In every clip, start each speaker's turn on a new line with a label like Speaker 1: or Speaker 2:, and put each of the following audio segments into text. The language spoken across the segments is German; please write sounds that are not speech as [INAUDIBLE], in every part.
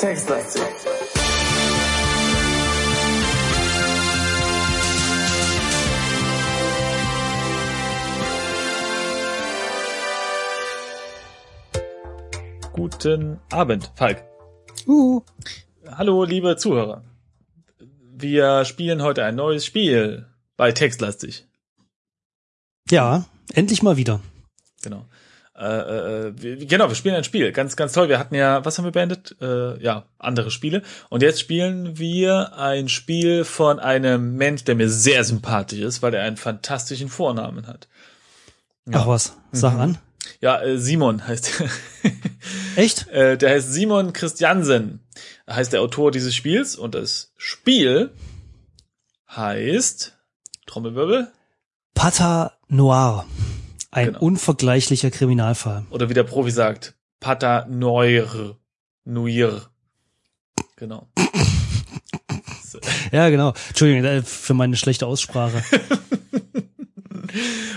Speaker 1: Textlastig.
Speaker 2: Guten Abend, Falk.
Speaker 3: Uh.
Speaker 2: Hallo, liebe Zuhörer. Wir spielen heute ein neues Spiel bei Textlastig.
Speaker 3: Ja, endlich mal wieder.
Speaker 2: Genau. Äh, äh, wir, genau, wir spielen ein Spiel. Ganz, ganz toll. Wir hatten ja, was haben wir beendet? Äh, ja, andere Spiele. Und jetzt spielen wir ein Spiel von einem Mensch, der mir sehr sympathisch ist, weil er einen fantastischen Vornamen hat.
Speaker 3: Ach was, sag
Speaker 2: Mhm.
Speaker 3: an.
Speaker 2: Ja, äh, Simon heißt er. [LAUGHS]
Speaker 3: Echt?
Speaker 2: Äh, der heißt Simon Christiansen, heißt der Autor dieses Spiels und das Spiel heißt Trommelwirbel
Speaker 3: Pata Noir. Ein
Speaker 2: Genau.
Speaker 3: unvergleichlicher Kriminalfall.
Speaker 2: oder wie der Profi sagt, Pata Noir. Nuir. Genau.
Speaker 3: Ja, genau. Entschuldigung äh, für meine schlechte Aussprache. [LAUGHS]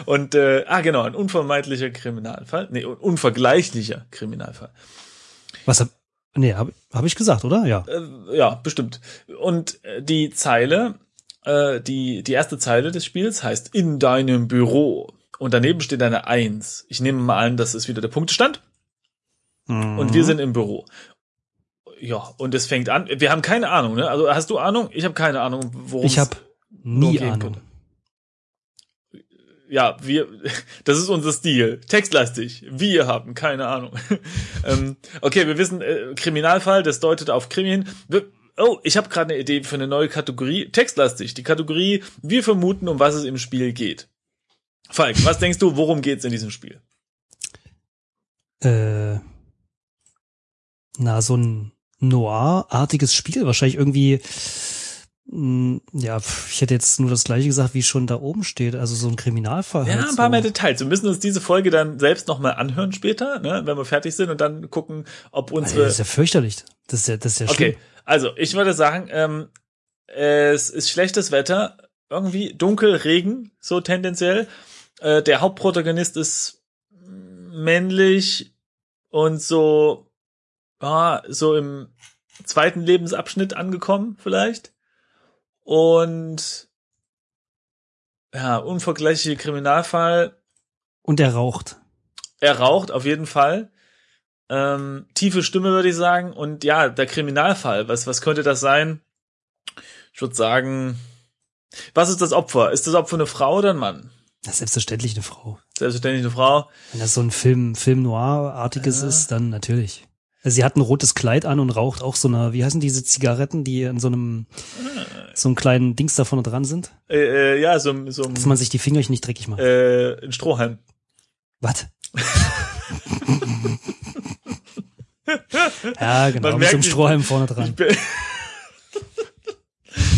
Speaker 2: Und äh, ah genau, ein unvermeidlicher Kriminalfall, nee, un- unvergleichlicher Kriminalfall.
Speaker 3: Was hab, nee, habe hab ich gesagt, oder? Ja.
Speaker 2: Äh, ja, bestimmt. Und äh, die Zeile, äh, die, die erste Zeile des Spiels heißt in deinem Büro. Und daneben steht eine Eins. Ich nehme mal an, das ist wieder der Punktestand. Und wir sind im Büro. Ja, und es fängt an. Wir haben keine Ahnung, ne? Also hast du Ahnung? Ich habe keine Ahnung, worum
Speaker 3: Ich habe nie Ahnung.
Speaker 2: könnte. Ja, wir, [LAUGHS] das ist unser Stil. Textlastig. Wir haben keine Ahnung. [LAUGHS] ähm, okay, wir wissen, äh, Kriminalfall, das deutet auf Krimi hin. Wir, oh, ich habe gerade eine Idee für eine neue Kategorie. Textlastig. Die Kategorie, wir vermuten, um was es im Spiel geht. Falk, was denkst du, worum geht's in diesem Spiel?
Speaker 3: Äh, na, so ein Noir-artiges Spiel. Wahrscheinlich irgendwie, mh, ja, pf, ich hätte jetzt nur das gleiche gesagt, wie schon da oben steht. Also so ein Kriminalfall.
Speaker 2: Ja,
Speaker 3: halt
Speaker 2: ein paar
Speaker 3: so.
Speaker 2: mehr Details. Wir müssen uns diese Folge dann selbst nochmal anhören später, ne, wenn wir fertig sind und dann gucken, ob unsere
Speaker 3: Das ist ja fürchterlich. Das ist ja, das ist ja schlimm.
Speaker 2: Okay, also ich würde sagen, ähm, es ist schlechtes Wetter, irgendwie dunkel, Regen, so tendenziell. Äh, der Hauptprotagonist ist männlich und so, ah, so im zweiten Lebensabschnitt angekommen, vielleicht. Und ja, unvergleichliche Kriminalfall.
Speaker 3: Und er raucht.
Speaker 2: Er raucht auf jeden Fall. Ähm, tiefe Stimme würde ich sagen. Und ja, der Kriminalfall. Was, was könnte das sein? Ich würde sagen, was ist das Opfer? Ist das Opfer eine Frau oder ein Mann?
Speaker 3: Das ist selbstverständlich eine Frau.
Speaker 2: Selbstverständlich eine Frau.
Speaker 3: Wenn das so ein Film, Film Noir-artiges
Speaker 2: Ja.
Speaker 3: ist, dann natürlich. Also Sie hat ein rotes Kleid an und raucht auch so eine, wie heißen diese Zigaretten, die in so einem, so einem kleinen Dings da vorne dran sind,
Speaker 2: Äh, äh, ja, so, so
Speaker 3: dass man sich die Finger nicht dreckig macht.
Speaker 2: äh, ein Strohhalm.
Speaker 3: Was? [LAUGHS] ja, genau,
Speaker 2: Man
Speaker 3: mit so einem
Speaker 2: merkt, ich-
Speaker 3: Strohhalm vorne
Speaker 2: Ich
Speaker 3: dran.
Speaker 2: bin, [LAUGHS]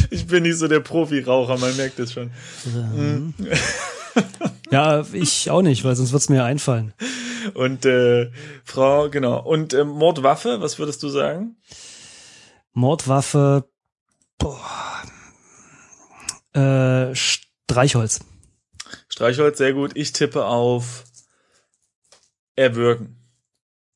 Speaker 2: ich bin nicht so der Profi-Raucher, man merkt es schon. [LAUGHS]
Speaker 3: Ja, ich auch nicht, weil sonst wird's mir einfallen.
Speaker 2: Und äh, Frau, genau. Und äh, Mordwaffe, was würdest du sagen?
Speaker 3: Mordwaffe, boah, äh, Streichholz.
Speaker 2: Streichholz, sehr gut. Ich tippe auf Erwürgen.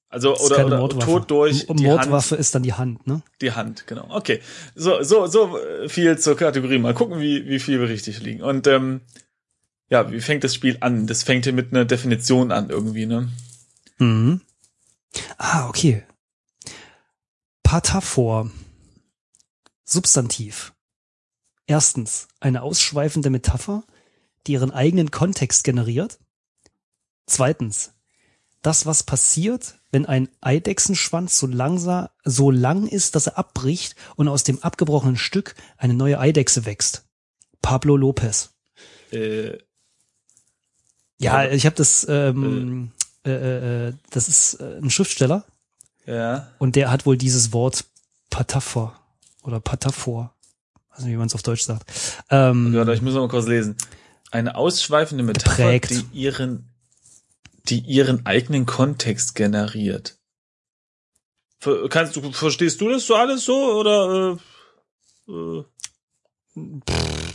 Speaker 2: Also oder, oder
Speaker 3: Mordwaffe.
Speaker 2: Tod durch
Speaker 3: M-
Speaker 2: die
Speaker 3: Mordwaffe
Speaker 2: Hand.
Speaker 3: ist dann die Hand, ne?
Speaker 2: Die Hand, genau. Okay. So, so, so viel zur Kategorie. Mal gucken, wie, wie viel wir richtig liegen. Und ähm, ja, wie fängt das Spiel an? Das fängt hier mit einer Definition an irgendwie, ne?
Speaker 3: Mhm. Ah, okay. Pataphor. Substantiv. Erstens, eine ausschweifende Metapher, die ihren eigenen Kontext generiert. Zweitens, das, was passiert, wenn ein Eidechsenschwanz so langsam, so lang ist, dass er abbricht und aus dem abgebrochenen Stück eine neue Eidechse wächst. Pablo Lopez.
Speaker 2: Äh,
Speaker 3: Ja,
Speaker 2: Ja,
Speaker 3: ich habe das, ähm, äh, äh, äh, das ist äh, ein Schriftsteller
Speaker 2: ja.
Speaker 3: und der hat wohl dieses Wort Pataphor oder Pataphor, nicht, wie man es auf Deutsch sagt. Ähm,
Speaker 2: Warte, ich muss noch mal kurz lesen. Eine ausschweifende Metapher,
Speaker 3: Geprägt.
Speaker 2: die ihren, die ihren eigenen Kontext generiert. Ver- Kannst du, verstehst du das so alles so oder? Äh, äh,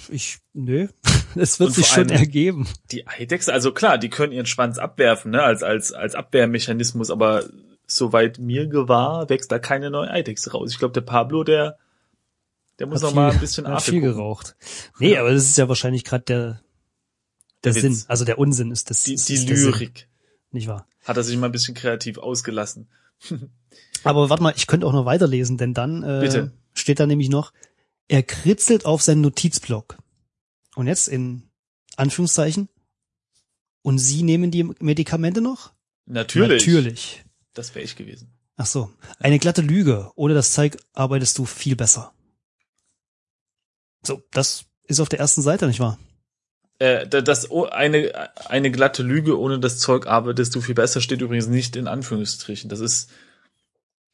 Speaker 3: ich, nö, [LAUGHS] es wird sich schon ergeben.
Speaker 2: die Eidechse, also klar, die können ihren Schwanz abwerfen, ne, als als als Abwehrmechanismus, aber soweit mir gewahr, wächst da keine neue Eidechse raus. Ich glaube, der Pablo, der, der muss
Speaker 3: Hat
Speaker 2: noch mal
Speaker 3: viel-
Speaker 2: ein bisschen
Speaker 3: hat viel
Speaker 2: gucken.
Speaker 3: geraucht. Nee, aber das ist ja wahrscheinlich gerade der, der,
Speaker 2: Der
Speaker 3: Sinn.
Speaker 2: Witz.
Speaker 3: Also der Unsinn ist das.
Speaker 2: Die,
Speaker 3: ist
Speaker 2: die Lyrik.
Speaker 3: nicht wahr?
Speaker 2: Hat er sich mal ein bisschen kreativ ausgelassen. [LAUGHS]
Speaker 3: Aber warte mal, ich könnte auch noch weiterlesen, denn dann äh,
Speaker 2: Bitte.
Speaker 3: steht da nämlich noch, er kritzelt auf seinen Notizblock. Und jetzt in Anführungszeichen. Und Sie nehmen die Medikamente noch?
Speaker 2: Natürlich.
Speaker 3: Natürlich.
Speaker 2: Das wäre ich gewesen.
Speaker 3: Ach so. Eine glatte Lüge. Ohne das Zeug arbeitest du viel besser. So, das ist auf der ersten Seite, nicht wahr?
Speaker 2: Äh, da- das oh, eine eine glatte Lüge ohne das Zeug arbeitest du viel besser steht übrigens nicht in Anführungsstrichen. Das ist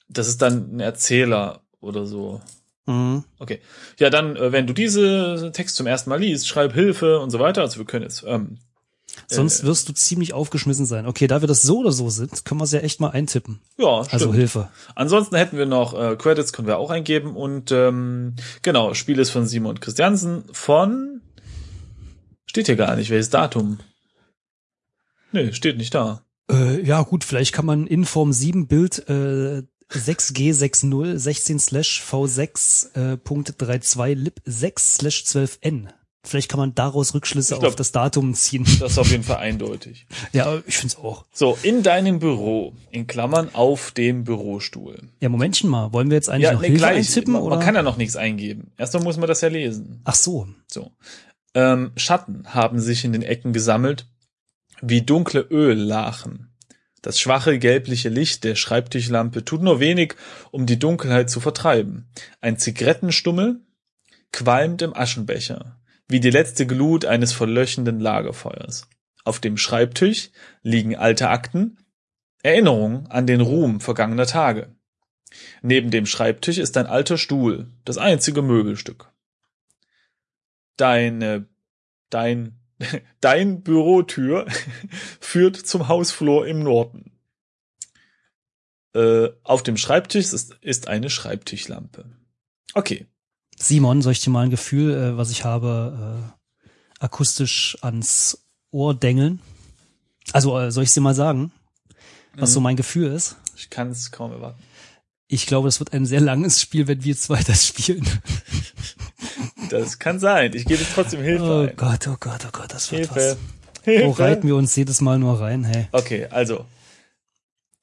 Speaker 2: das ist dann ein Erzähler oder so.
Speaker 3: Mhm.
Speaker 2: Okay. Ja, dann äh, wenn du diese Text zum ersten Mal liest, schreib Hilfe und so weiter. Also wir können jetzt ähm,
Speaker 3: Sonst
Speaker 2: Äh,
Speaker 3: wirst du ziemlich aufgeschmissen sein. Okay, da wir das so oder so sind, können wir es ja echt mal eintippen.
Speaker 2: ja, stimmt.
Speaker 3: Also Hilfe.
Speaker 2: Ansonsten hätten wir noch äh, Credits, können wir auch eingeben und ähm, genau, Spiel ist von Simon Christiansen von steht hier gar nicht, welches Datum? Nee, steht nicht da.
Speaker 3: Äh, ja, gut, vielleicht kann man in Form 7 Bild äh, 6G60 16 slash V6 äh, Punkt 32 lib 6 slash 12N. Vielleicht kann man daraus Rückschlüsse
Speaker 2: glaub-
Speaker 3: auf das Datum ziehen.
Speaker 2: Das ist auf jeden Fall eindeutig. [LAUGHS]
Speaker 3: ja, ich find's auch.
Speaker 2: So, in deinem Büro, in Klammern auf dem Bürostuhl.
Speaker 3: Ja, Momentchen mal. Wollen wir jetzt eigentlich
Speaker 2: Ja,
Speaker 3: noch
Speaker 2: nee,
Speaker 3: Hilfe
Speaker 2: gleich.
Speaker 3: eintippen?
Speaker 2: Man,
Speaker 3: oder?
Speaker 2: man kann ja noch nichts eingeben. Erstmal muss man das ja lesen.
Speaker 3: Ach so.
Speaker 2: So. Ähm, Schatten haben sich in den Ecken gesammelt, wie dunkle Öllachen. Das schwache gelbliche Licht der Schreibtischlampe tut nur wenig, um die Dunkelheit zu vertreiben. Ein Zigarettenstummel qualmt im Aschenbecher, wie die letzte Glut eines verlöchenden Lagerfeuers. Auf dem Schreibtisch liegen alte Akten, Erinnerungen an den Ruhm vergangener Tage. Neben dem Schreibtisch ist ein alter Stuhl, das einzige Möbelstück deine, dein, [LAUGHS] dein Bürotür [LAUGHS] führt zum Hausflur im Norden. Äh, auf dem Schreibtisch ist, ist eine Schreibtischlampe. Okay.
Speaker 3: Simon, soll ich dir mal ein Gefühl, äh, was ich habe, äh, akustisch ans Ohr dengeln? Also, äh, soll ich dir mal sagen, was
Speaker 2: Mhm.
Speaker 3: so mein Gefühl ist?
Speaker 2: Ich kann es kaum erwarten.
Speaker 3: Ich glaube, es wird ein sehr langes Spiel, wenn wir zwei das spielen. [LAUGHS]
Speaker 2: Das kann sein. Ich gebe jetzt trotzdem Hilfe
Speaker 3: Oh
Speaker 2: ein.
Speaker 3: Gott, oh Gott, oh Gott, das wird
Speaker 2: Hilfe.
Speaker 3: was. Wo
Speaker 2: Hilfe.
Speaker 3: reiten wir uns jedes Mal nur rein, hey?
Speaker 2: Okay, also.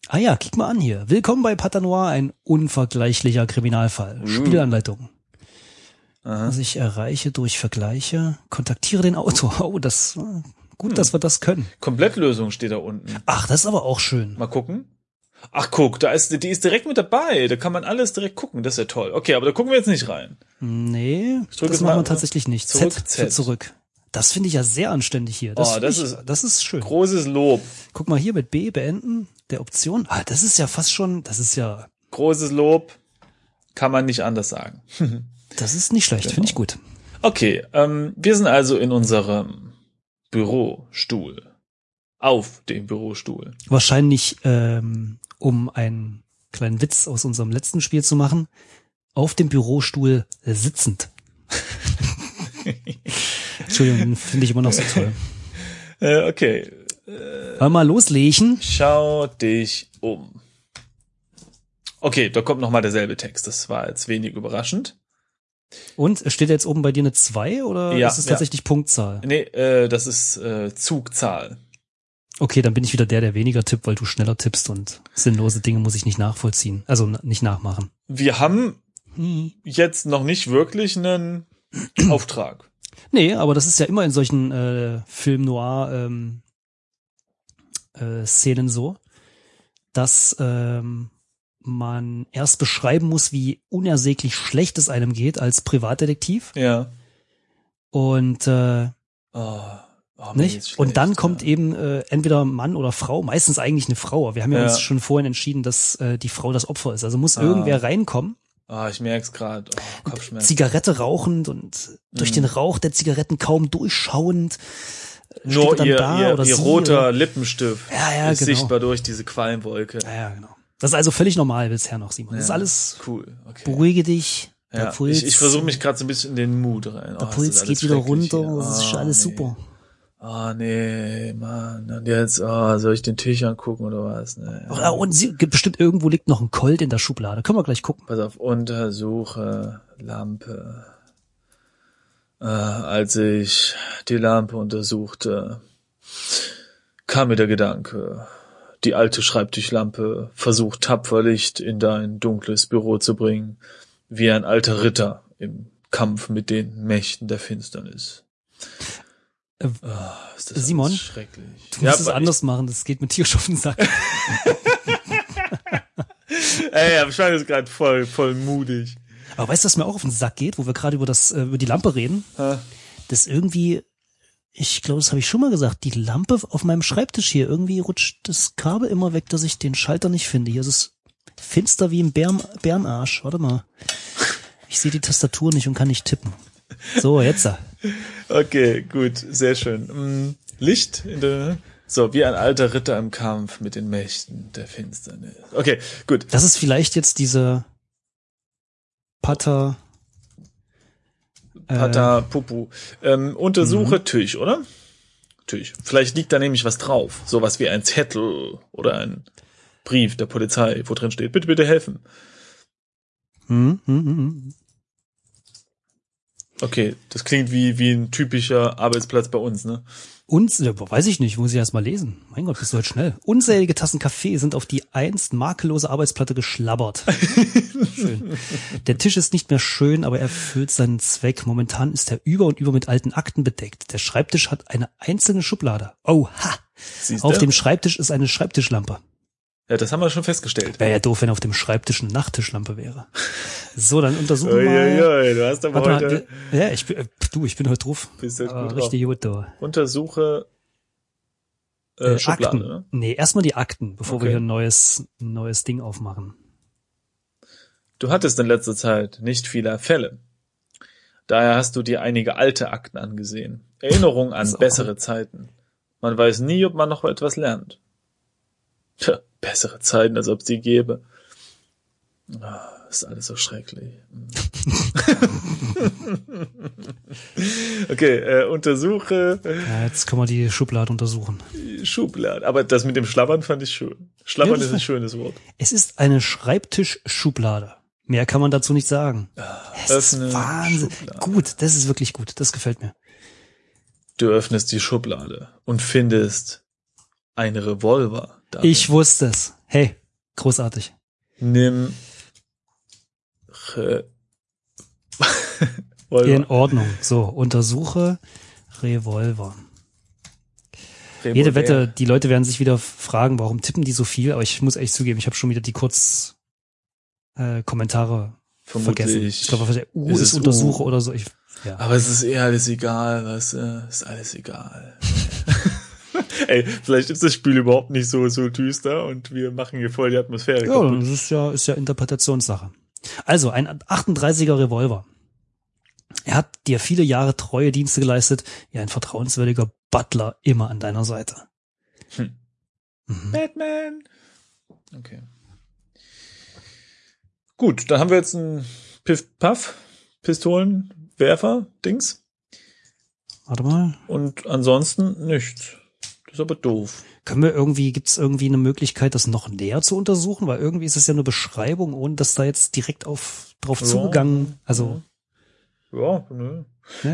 Speaker 3: Ah ja, kick mal an hier. Willkommen bei Patanoir, ein unvergleichlicher Kriminalfall.
Speaker 2: Uh.
Speaker 3: Spielanleitung.
Speaker 2: Aha.
Speaker 3: Was ich erreiche durch Vergleiche, kontaktiere den Autor. Oh, das, gut,
Speaker 2: Hm.
Speaker 3: dass wir das können.
Speaker 2: Komplettlösung steht da unten.
Speaker 3: Ach, das ist aber auch schön.
Speaker 2: Mal gucken. Ach, guck, da ist, die ist direkt mit dabei. Da kann man alles direkt gucken. Das ist ja toll. Okay, aber da gucken wir jetzt nicht rein.
Speaker 3: Nee,
Speaker 2: Ich
Speaker 3: das machen wir tatsächlich nicht.
Speaker 2: zurück,
Speaker 3: Z,
Speaker 2: Z.
Speaker 3: für zurück. Das finde ich ja sehr anständig hier. Das,
Speaker 2: Oh, das
Speaker 3: ich,
Speaker 2: ist-
Speaker 3: das ist schön.
Speaker 2: Großes Lob.
Speaker 3: Guck mal hier mit B beenden der Option. Ah, das ist ja fast schon, das ist ja,
Speaker 2: Großes Lob. Kann man nicht anders sagen. [LAUGHS]
Speaker 3: das ist nicht schlecht, finde ich
Speaker 2: Genau.
Speaker 3: gut.
Speaker 2: Okay, ähm, wir sind also in unserem Bürostuhl. Auf dem Bürostuhl.
Speaker 3: Wahrscheinlich, ähm, um einen kleinen Witz aus unserem letzten Spiel zu machen, auf dem Bürostuhl sitzend. [LAUGHS] Entschuldigung, den finde ich immer noch so toll.
Speaker 2: Äh, okay,
Speaker 3: Wollen wir mal loslegen?
Speaker 2: schau dich um. Okay, da kommt nochmal derselbe Text. Das war jetzt wenig überraschend.
Speaker 3: Und steht jetzt oben bei dir eine 2 oder
Speaker 2: Ja,
Speaker 3: ist es
Speaker 2: ja.
Speaker 3: tatsächlich Punktzahl?
Speaker 2: Nee, äh, das ist äh, Zugzahl.
Speaker 3: Okay, dann bin ich wieder der, der weniger tippt, weil du schneller tippst und sinnlose Dinge muss ich nicht nachvollziehen. Also nicht nachmachen.
Speaker 2: Wir haben
Speaker 3: Hm.
Speaker 2: jetzt noch nicht wirklich einen [CLEARS THROAT] Auftrag.
Speaker 3: Nee, aber das ist ja immer in solchen äh, Film Noir ähm, äh, Szenen so, dass ähm, man erst beschreiben muss, wie unersäglich schlecht es einem geht als Privatdetektiv
Speaker 2: Ja.
Speaker 3: und äh,
Speaker 2: Oh, oh,
Speaker 3: nicht
Speaker 2: schlecht,
Speaker 3: und dann
Speaker 2: ja.
Speaker 3: kommt eben äh, entweder Mann oder Frau, meistens eigentlich eine Frau. Wir haben ja,
Speaker 2: Ja.
Speaker 3: uns schon vorhin entschieden, dass äh, die Frau das Opfer ist. Also muss
Speaker 2: Ah.
Speaker 3: irgendwer reinkommen
Speaker 2: Ah, ich merk's gerade. Oh, Kopfschmerzen.
Speaker 3: Zigarette rauchend und durch
Speaker 2: Mhm.
Speaker 3: den Rauch der Zigaretten kaum durchschauend. äh,
Speaker 2: Nur
Speaker 3: steht
Speaker 2: ihr,
Speaker 3: dann da
Speaker 2: ihr,
Speaker 3: oder
Speaker 2: ihr roter Lippenstift
Speaker 3: Ja, ja,
Speaker 2: ist
Speaker 3: genau.
Speaker 2: sichtbar durch diese Qualmwolke.
Speaker 3: Ja, ja, genau. Das ist also völlig normal bisher noch, Simon. Das ist
Speaker 2: Ja,
Speaker 3: alles,
Speaker 2: cool. Okay.
Speaker 3: beruhige dich. Der
Speaker 2: Ja,
Speaker 3: Puls,
Speaker 2: ich ich versuche mich gerade so ein bisschen in den Mut rein.
Speaker 3: der
Speaker 2: Oh, das
Speaker 3: Puls geht wieder runter.
Speaker 2: hier.
Speaker 3: Das ist
Speaker 2: Oh,
Speaker 3: alles
Speaker 2: nee.
Speaker 3: super.
Speaker 2: Ah, nee, Mann. Und jetzt, oh, soll ich den Tisch angucken oder was? Nee.
Speaker 3: Ah, und sie, bestimmt irgendwo liegt noch ein Colt in der Schublade. Können wir gleich gucken.
Speaker 2: Pass auf, untersuche Lampe. Äh, als ich die Lampe untersuchte, kam mir der Gedanke, die alte Schreibtischlampe versucht tapfer Licht in dein dunkles Büro zu bringen, wie ein alter Ritter im Kampf mit den Mächten der Finsternis.
Speaker 3: Äh,
Speaker 2: Ah,
Speaker 3: Simon. Du musst es anders machen, das geht mit Tier auf den Sack. [LAUGHS]
Speaker 2: Ey, aber Schwein ist gerade voll, voll mutig.
Speaker 3: Aber weißt du, was mir auch auf den Sack geht, wo wir gerade über das, äh, über die Lampe reden?
Speaker 2: Ha?
Speaker 3: Das irgendwie, ich glaube, das habe ich schon mal gesagt, die Lampe auf meinem Schreibtisch hier, irgendwie rutscht das Kabel immer weg, dass ich den Schalter nicht finde. Hier ist es finster wie ein Bären, Bärenarsch. Warte mal. Ich sehe die Tastatur nicht und kann nicht tippen. So, jetzt.
Speaker 2: Okay, gut, sehr schön. Mm, Licht in der, so, wie ein alter Ritter im Kampf mit den Mächten der Finsternis. Okay, gut.
Speaker 3: Das ist vielleicht jetzt diese Pater. Äh,
Speaker 2: Pata Pupu. Ähm, untersuche Tisch, oder? Tisch. Vielleicht liegt da nämlich was drauf. Sowas wie ein Zettel oder ein Brief der Polizei, wo drin steht, bitte, bitte helfen.
Speaker 3: Hm, hm, hm, hm.
Speaker 2: Okay, das klingt wie, wie ein typischer Arbeitsplatz bei uns, ne?
Speaker 3: Ja, weiß ich nicht, muss ich erst mal lesen. Mein Gott, bist du heute schnell. Unzählige Tassen Kaffee sind auf die einst makellose Arbeitsplatte geschlabbert. [LAUGHS] schön. Der Tisch ist nicht mehr schön, aber er erfüllt seinen Zweck. Momentan ist er über und über mit alten Akten bedeckt. Der Schreibtisch hat eine einzelne Schublade. Oh, ha!
Speaker 2: Siehst
Speaker 3: Auf dem Schreibtisch ist eine Schreibtischlampe.
Speaker 2: Ja, das haben wir schon festgestellt.
Speaker 3: Wäre ja doof, wenn auf dem Schreibtisch eine Nachttischlampe wäre. So, dann untersuchen wir
Speaker 2: Uiuiui,
Speaker 3: mal.
Speaker 2: du hast aber
Speaker 3: Warte mal,
Speaker 2: heute,
Speaker 3: wir- ja, ich bin, äh, du, ich bin heute drauf.
Speaker 2: bist halt gut drauf.
Speaker 3: richtig gut, du.
Speaker 2: Untersuche äh,
Speaker 3: Äh, Akten.
Speaker 2: ne?
Speaker 3: Nee, erstmal die Akten, bevor wir
Speaker 2: Okay.
Speaker 3: hier ein neues, ein neues Ding aufmachen.
Speaker 2: Du hattest in letzter Zeit nicht viele Fälle. Daher hast du dir einige alte Akten angesehen. Erinnerung an bessere Zeiten. Man weiß nie, ob man noch etwas lernt. Tja, bessere Zeiten, als ob es die gäbe. Ah, ist alles so schrecklich. [LAUGHS] okay, äh, untersuche
Speaker 3: Ja, jetzt können wir die Schublade untersuchen.
Speaker 2: Schublade. Aber das mit dem Schlabbern fand ich schön. Schlabbern
Speaker 3: Ja,
Speaker 2: ist ein schönes Wort.
Speaker 3: Es ist eine Schreibtischschublade. Mehr kann man dazu nicht sagen. Es
Speaker 2: Öffne
Speaker 3: ist Wahnsinn.
Speaker 2: Schublade.
Speaker 3: Gut, das ist wirklich gut. Das gefällt mir.
Speaker 2: Du öffnest die Schublade und findest ein Revolver. Darin.
Speaker 3: Ich wusste es. Hey, großartig.
Speaker 2: Nimm Re [LAUGHS]
Speaker 3: In
Speaker 2: Revolver.
Speaker 3: Ordnung. So, untersuche Revolver.
Speaker 2: Revolver.
Speaker 3: Jede Wette, die Leute werden sich wieder fragen, warum tippen die so viel, aber ich muss echt zugeben, ich habe schon wieder die Kurz äh, Kommentare vergessen.
Speaker 2: Vermutlich.
Speaker 3: Ich glaube, U
Speaker 2: Ist
Speaker 3: ist, untersuche
Speaker 2: U?
Speaker 3: oder so. Ich, ja.
Speaker 2: Aber es ist eh alles egal, was äh, ist alles egal. [LAUGHS] [LAUGHS] Ey, vielleicht ist das Spiel überhaupt nicht so so düster und wir machen hier voll die Atmosphäre
Speaker 3: Ja,
Speaker 2: kaputt.
Speaker 3: das ist ja, ist ja Interpretationssache. Also, ein 38er Revolver. Er hat dir viele Jahre treue Dienste geleistet, wie ein vertrauenswürdiger Butler immer an deiner Seite.
Speaker 2: Hm.
Speaker 3: Mhm.
Speaker 2: Batman. Okay. Gut, dann haben wir jetzt einen Piff-Puff, Pistolenwerfer, Dings.
Speaker 3: Warte mal.
Speaker 2: Und ansonsten nichts. Ist aber doof.
Speaker 3: Können wir irgendwie, gibt's irgendwie eine Möglichkeit, das noch näher zu untersuchen? Weil irgendwie ist es ja eine Beschreibung, ohne dass da jetzt direkt auf, drauf
Speaker 2: Ja.
Speaker 3: zugegangen, also,
Speaker 2: Ja,
Speaker 3: ne?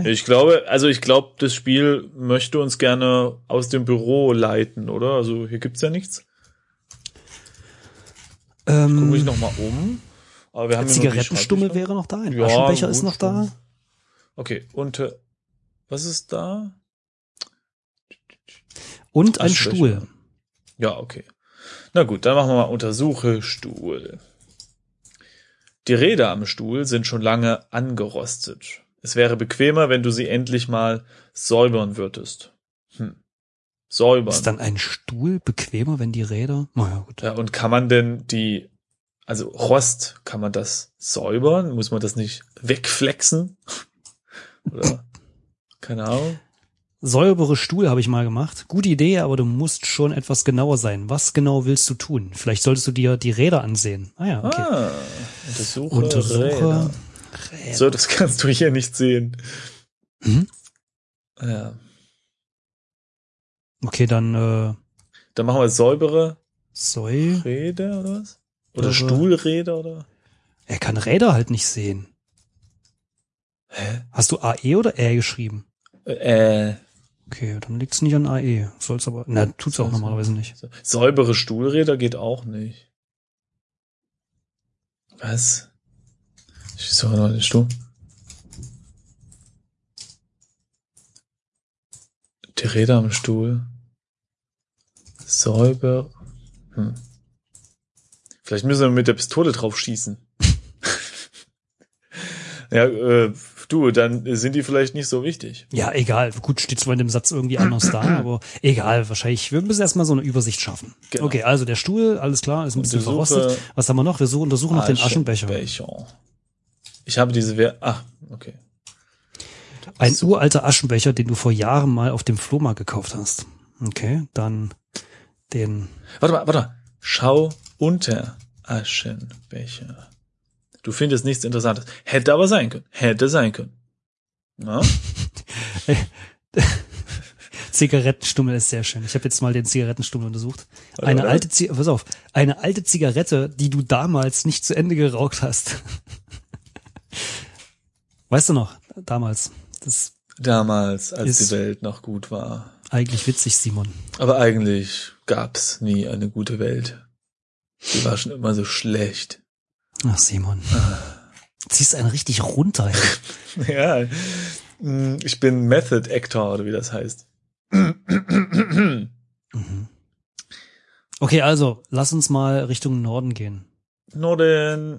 Speaker 2: Ich glaube, also ich glaube, das Spiel möchte uns gerne aus dem Büro leiten, oder? Also hier gibt's ja nichts. Guck
Speaker 3: Ähm,
Speaker 2: mich noch mal um. Aber wir haben
Speaker 3: Zigarettenstummel wäre noch da, ein
Speaker 2: Ja,
Speaker 3: Aschenbecher
Speaker 2: gut,
Speaker 3: ist noch da.
Speaker 2: Okay, und äh, was ist da?
Speaker 3: Und ein. Stuhl.
Speaker 2: Ja, okay. Na gut, dann machen wir mal Untersuche Stuhl. Die Räder am Stuhl sind schon lange angerostet. Es wäre bequemer, wenn du sie endlich mal säubern würdest. Hm. Säubern.
Speaker 3: Ist dann ein Stuhl bequemer, wenn die Räder? Na ja, gut.
Speaker 2: ja, und kann man denn die, also Rost, kann man das säubern? Muss man das nicht wegflexen? Oder? Keine Ahnung.
Speaker 3: Säubere Stuhl habe ich mal gemacht. Gute Idee, aber du musst schon etwas genauer sein. Was genau willst du tun? Vielleicht solltest du dir die Räder ansehen. Ah ja, okay.
Speaker 2: Ah, untersuche,
Speaker 3: Untersuche
Speaker 2: Räder.
Speaker 3: Räder.
Speaker 2: So, das kannst du hier nicht sehen.
Speaker 3: Mhm.
Speaker 2: Ja.
Speaker 3: Okay, dann äh,
Speaker 2: Dann machen wir säubere
Speaker 3: Säu.
Speaker 2: Räder oder was? Oder
Speaker 3: Aber-
Speaker 2: Stuhlräder oder?
Speaker 3: Er kann Räder halt nicht sehen.
Speaker 2: Hä?
Speaker 3: Hast du AE oder R geschrieben?
Speaker 2: Äh,
Speaker 3: Okay, dann liegt's nicht an AE. Soll's aber. Na, tut's auch normalerweise nicht.
Speaker 2: säubere Stuhlräder geht auch nicht. Was? Ich suche noch den Stuhl. Die Räder am Stuhl. Säuber. Hm. Vielleicht müssen wir mit der Pistole drauf schießen. [LAUGHS] ja, äh, du, dann sind die vielleicht nicht so wichtig.
Speaker 3: Ja, egal. Gut, steht zwar in dem Satz irgendwie anders da, aber egal. Wahrscheinlich, wir müssen erstmal so eine Übersicht schaffen.
Speaker 2: Genau.
Speaker 3: Okay, also der Stuhl, alles klar, ist ein bisschen verrostet. Was haben wir noch? Wir suchen, untersuchen noch den Aschenbecher.
Speaker 2: Aschenbecher. Ich habe diese Wer Ach, okay.
Speaker 3: Ein uralter Aschenbecher, den du vor Jahren mal auf dem Flohmarkt gekauft hast. Okay, dann den.
Speaker 2: Warte mal, warte mal. Schau unter Aschenbecher. Du findest nichts Interessantes. Hätte aber sein können. Hätte sein können. Na? [LAUGHS]
Speaker 3: Zigarettenstummel ist sehr schön. Ich habe jetzt mal den Zigarettenstummel untersucht.
Speaker 2: Warte,
Speaker 3: Eine
Speaker 2: warte.
Speaker 3: alte, Zi pass auf, eine alte Zigarette, die du damals nicht zu Ende geraucht hast. [LAUGHS] weißt du noch? Damals. Das
Speaker 2: Damals, als die Welt noch gut war.
Speaker 3: eigentlich witzig, Simon.
Speaker 2: Aber eigentlich gab's nie eine gute Welt. Die war schon immer so schlecht.
Speaker 3: Ach, Simon. Ziehst einen richtig runter. [LAUGHS]
Speaker 2: Ja. mm, Ich bin Method Actor, oder wie das heißt. [CLEARS THROAT]
Speaker 3: Mhm. Okay, also lass uns mal Richtung Norden gehen.
Speaker 2: Norden.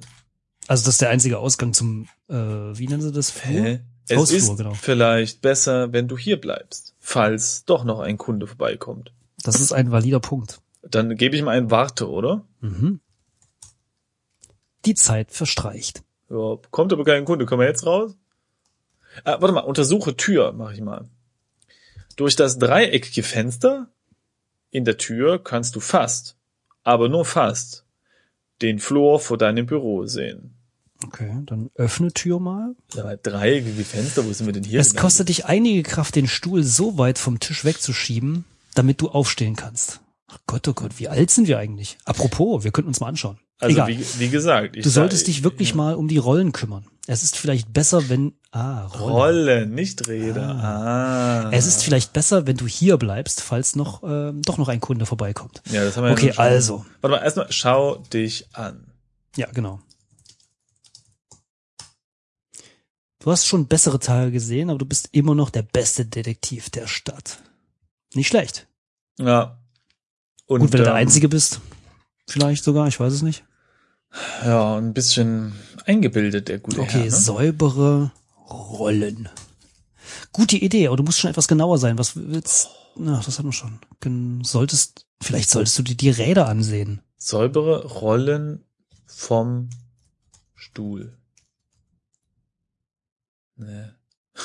Speaker 3: Also das ist der einzige Ausgang zum, äh, wie nennen sie das? Flur?
Speaker 2: Es
Speaker 3: Hausflur,
Speaker 2: ist
Speaker 3: genau.
Speaker 2: vielleicht besser, wenn du hier bleibst, falls doch noch ein Kunde vorbeikommt.
Speaker 3: Das ist ein valider Punkt.
Speaker 2: Dann gebe ich ihm einen Warte, oder?
Speaker 3: Mhm. Die Zeit verstreicht.
Speaker 2: Ja, kommt aber kein Kunde. Kommen wir jetzt raus? Ah, warte mal, untersuche Tür, mache ich mal. Durch das dreieckige Fenster in der Tür kannst du fast, aber nur fast, den Flur vor deinem Büro sehen.
Speaker 3: Okay, dann öffne Tür mal.
Speaker 2: Dreieckige Fenster, wo sind wir denn hier?
Speaker 3: Es kostet dich einige Kraft, den Stuhl so weit vom Tisch wegzuschieben, damit du aufstehen kannst. Ach Gott, oh Gott, wie alt sind wir eigentlich? Apropos, wir könnten uns mal anschauen.
Speaker 2: Also
Speaker 3: Egal.
Speaker 2: wie, wie gesagt,
Speaker 3: du solltest
Speaker 2: sag-
Speaker 3: dich wirklich
Speaker 2: ja.
Speaker 3: mal um die Rollen kümmern. Es ist vielleicht besser, wenn ah Rollen.
Speaker 2: Rollen, nicht Räder. Ah.
Speaker 3: Es ist vielleicht besser, wenn du hier bleibst, falls noch ähm, doch noch ein Kunde vorbeikommt.
Speaker 2: Ja, das haben wir ja
Speaker 3: Okay,
Speaker 2: schon.
Speaker 3: also.
Speaker 2: Warte mal, erstmal schau dich an.
Speaker 3: Ja, genau. Du hast schon bessere Tage gesehen, aber du bist immer noch der beste Detektiv der Stadt. Nicht schlecht.
Speaker 2: Ja. Und,
Speaker 3: Gut, wenn du der
Speaker 2: ähm,
Speaker 3: Einzige bist. Vielleicht sogar, ich weiß es nicht.
Speaker 2: Ja, ein bisschen eingebildet, der gute
Speaker 3: Okay,
Speaker 2: Herr. Ne?
Speaker 3: säubere Rollen. Gute Idee, aber du musst schon etwas genauer sein. Was willst, na, das hatten wir schon. Solltest, vielleicht solltest du dir die Räder ansehen.
Speaker 2: Säubere Rollen vom Stuhl. Nee. [LAUGHS]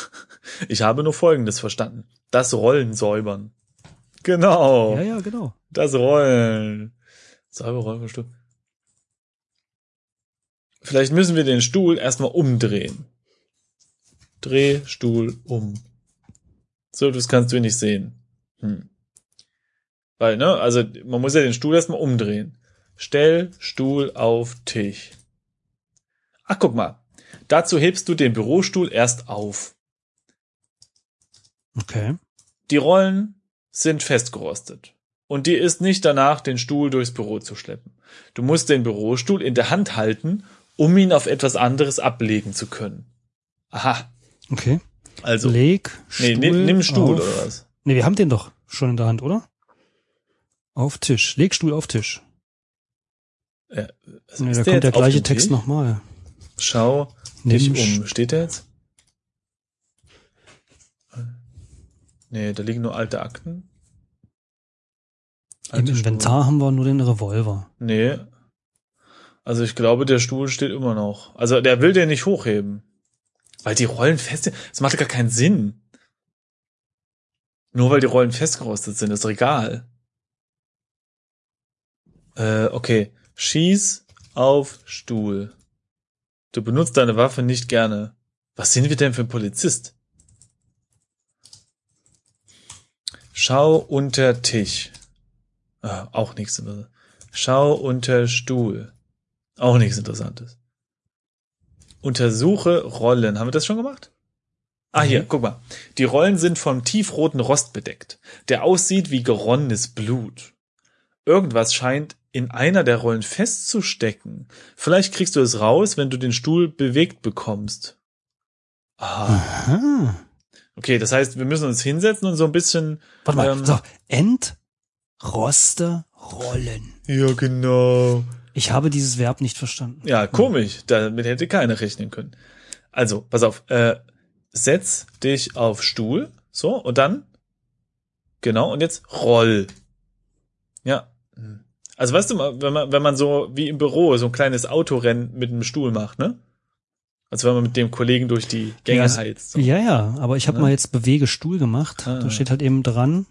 Speaker 2: Ich habe nur Folgendes verstanden. Das Rollen säubern. Genau.
Speaker 3: Ja, ja, genau.
Speaker 2: Das Rollen. Vom Stuhl. Vielleicht müssen wir den Stuhl erstmal umdrehen. Dreh Stuhl um. So, das kannst du nicht sehen. Hm. Weil, ne, also man muss ja den Stuhl erstmal umdrehen. Stell Stuhl auf Tisch. Ach, guck mal. Dazu hebst du den Bürostuhl erst auf.
Speaker 3: Okay.
Speaker 2: Die Rollen sind festgerostet. Und dir ist nicht danach, den Stuhl durchs Büro zu schleppen. Du musst den Bürostuhl in der Hand halten, um ihn auf etwas anderes ablegen zu können. Aha.
Speaker 3: Okay.
Speaker 2: Also,
Speaker 3: Leg
Speaker 2: nee,
Speaker 3: Stuhl
Speaker 2: nimm, nimm Stuhl
Speaker 3: auf.
Speaker 2: oder was?
Speaker 3: Nee, wir haben den doch schon in der Hand, oder? Auf Tisch. Leg Stuhl auf Tisch.
Speaker 2: Ja, was
Speaker 3: Nee, da
Speaker 2: der
Speaker 3: kommt der gleiche Text nochmal.
Speaker 2: Schau
Speaker 3: Nimm
Speaker 2: dich um. Steht der jetzt? Nee, da liegen nur alte Akten.
Speaker 3: Im Inventar haben wir nur den Revolver.
Speaker 2: Stuhl. Nee. Also ich glaube, der Stuhl steht immer noch. Also der will den nicht hochheben. Weil die Rollen fest sind. Das macht gar keinen Sinn. Nur weil die Rollen festgerostet sind, ist doch egal. Äh, okay. Schieß auf Stuhl. Du benutzt deine Waffe nicht gerne. Was sind wir denn für ein Polizist? Schau unter Tisch. Ah, auch nichts interessantes. Schau unter Stuhl. Auch nichts Interessantes. Untersuche Rollen. Haben wir das schon gemacht? Ah, hier, guck mal. Die Rollen sind vom tiefroten Rost bedeckt, der aussieht wie geronnenes Blut. Irgendwas scheint in einer der Rollen festzustecken. Vielleicht kriegst du es raus, wenn du den Stuhl bewegt bekommst. Ah.
Speaker 3: Aha.
Speaker 2: Okay, das heißt, wir müssen uns hinsetzen und so ein bisschen.
Speaker 3: Warte mal,
Speaker 2: ähm,
Speaker 3: so, Entroste Rollen.
Speaker 2: Ja, genau.
Speaker 3: Ich habe dieses Verb nicht verstanden.
Speaker 2: Ja, komisch. Damit hätte keiner rechnen können. Also, pass auf. Äh, setz dich auf Stuhl. So, und dann. Genau, und jetzt roll. Ja. Also weißt du mal, wenn man, wenn man so wie im Büro so ein kleines Autorennen mit einem Stuhl macht, ne? Also wenn man mit dem Kollegen durch die Gänge
Speaker 3: Ja,
Speaker 2: heizt. So.
Speaker 3: Ja, ja, aber ich habe
Speaker 2: Ja.
Speaker 3: mal jetzt bewege Stuhl gemacht.
Speaker 2: Ah.
Speaker 3: Da steht halt eben dran.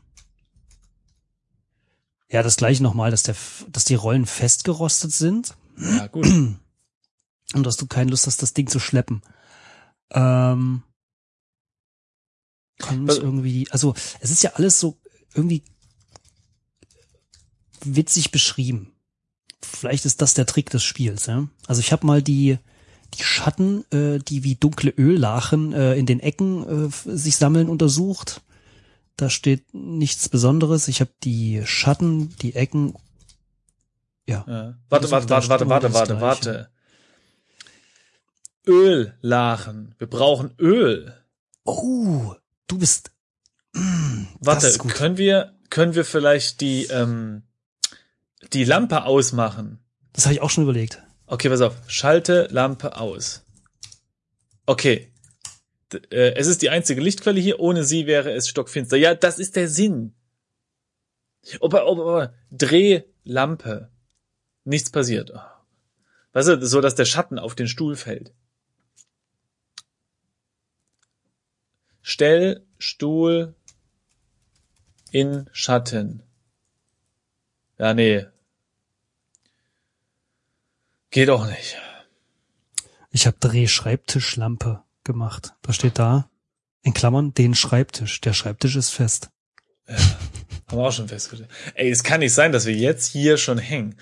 Speaker 3: Ja, das gleiche nochmal, dass der, dass die Rollen festgerostet sind
Speaker 2: Ja, gut. [CLEARS THROAT]
Speaker 3: und dass du keine Lust hast, das Ding zu schleppen. Ähm, kann mich
Speaker 2: Was-
Speaker 3: irgendwie, also es ist ja alles so irgendwie witzig beschrieben. Vielleicht ist das der Trick des Spiels. Ja? Also ich habe mal die die Schatten, äh, die wie dunkle Öllachen äh, in den Ecken äh, sich sammeln, untersucht. Da steht nichts Besonderes. Ich habe die Schatten, die Ecken. Ja.
Speaker 2: Ja. Warte, warte, warte, warte, warte, warte, warte. Öllachen. Wir brauchen Öl.
Speaker 3: Oh, du bist. Mm,
Speaker 2: Warte, können wir, können wir vielleicht die, ähm, die Lampe ausmachen?
Speaker 3: Das habe ich auch schon überlegt.
Speaker 2: Okay, pass auf. Schalte Lampe aus. Okay. Äh, es ist die einzige Lichtquelle hier. Ohne sie wäre es stockfinster. Ja, das ist der Sinn. Opa, opa, opa. Dreh Lampe. Nichts passiert. Oh. Weißt du, so dass der Schatten auf den Stuhl fällt. Stell Stuhl in Schatten. Ja, nee. Geht auch nicht.
Speaker 3: Ich habe Drehschreibtischlampe gemacht. Da steht da in Klammern den Schreibtisch. Der Schreibtisch ist fest.
Speaker 2: Haben wir auch schon festgestellt. Ey, es kann nicht sein, dass wir jetzt hier schon hängen.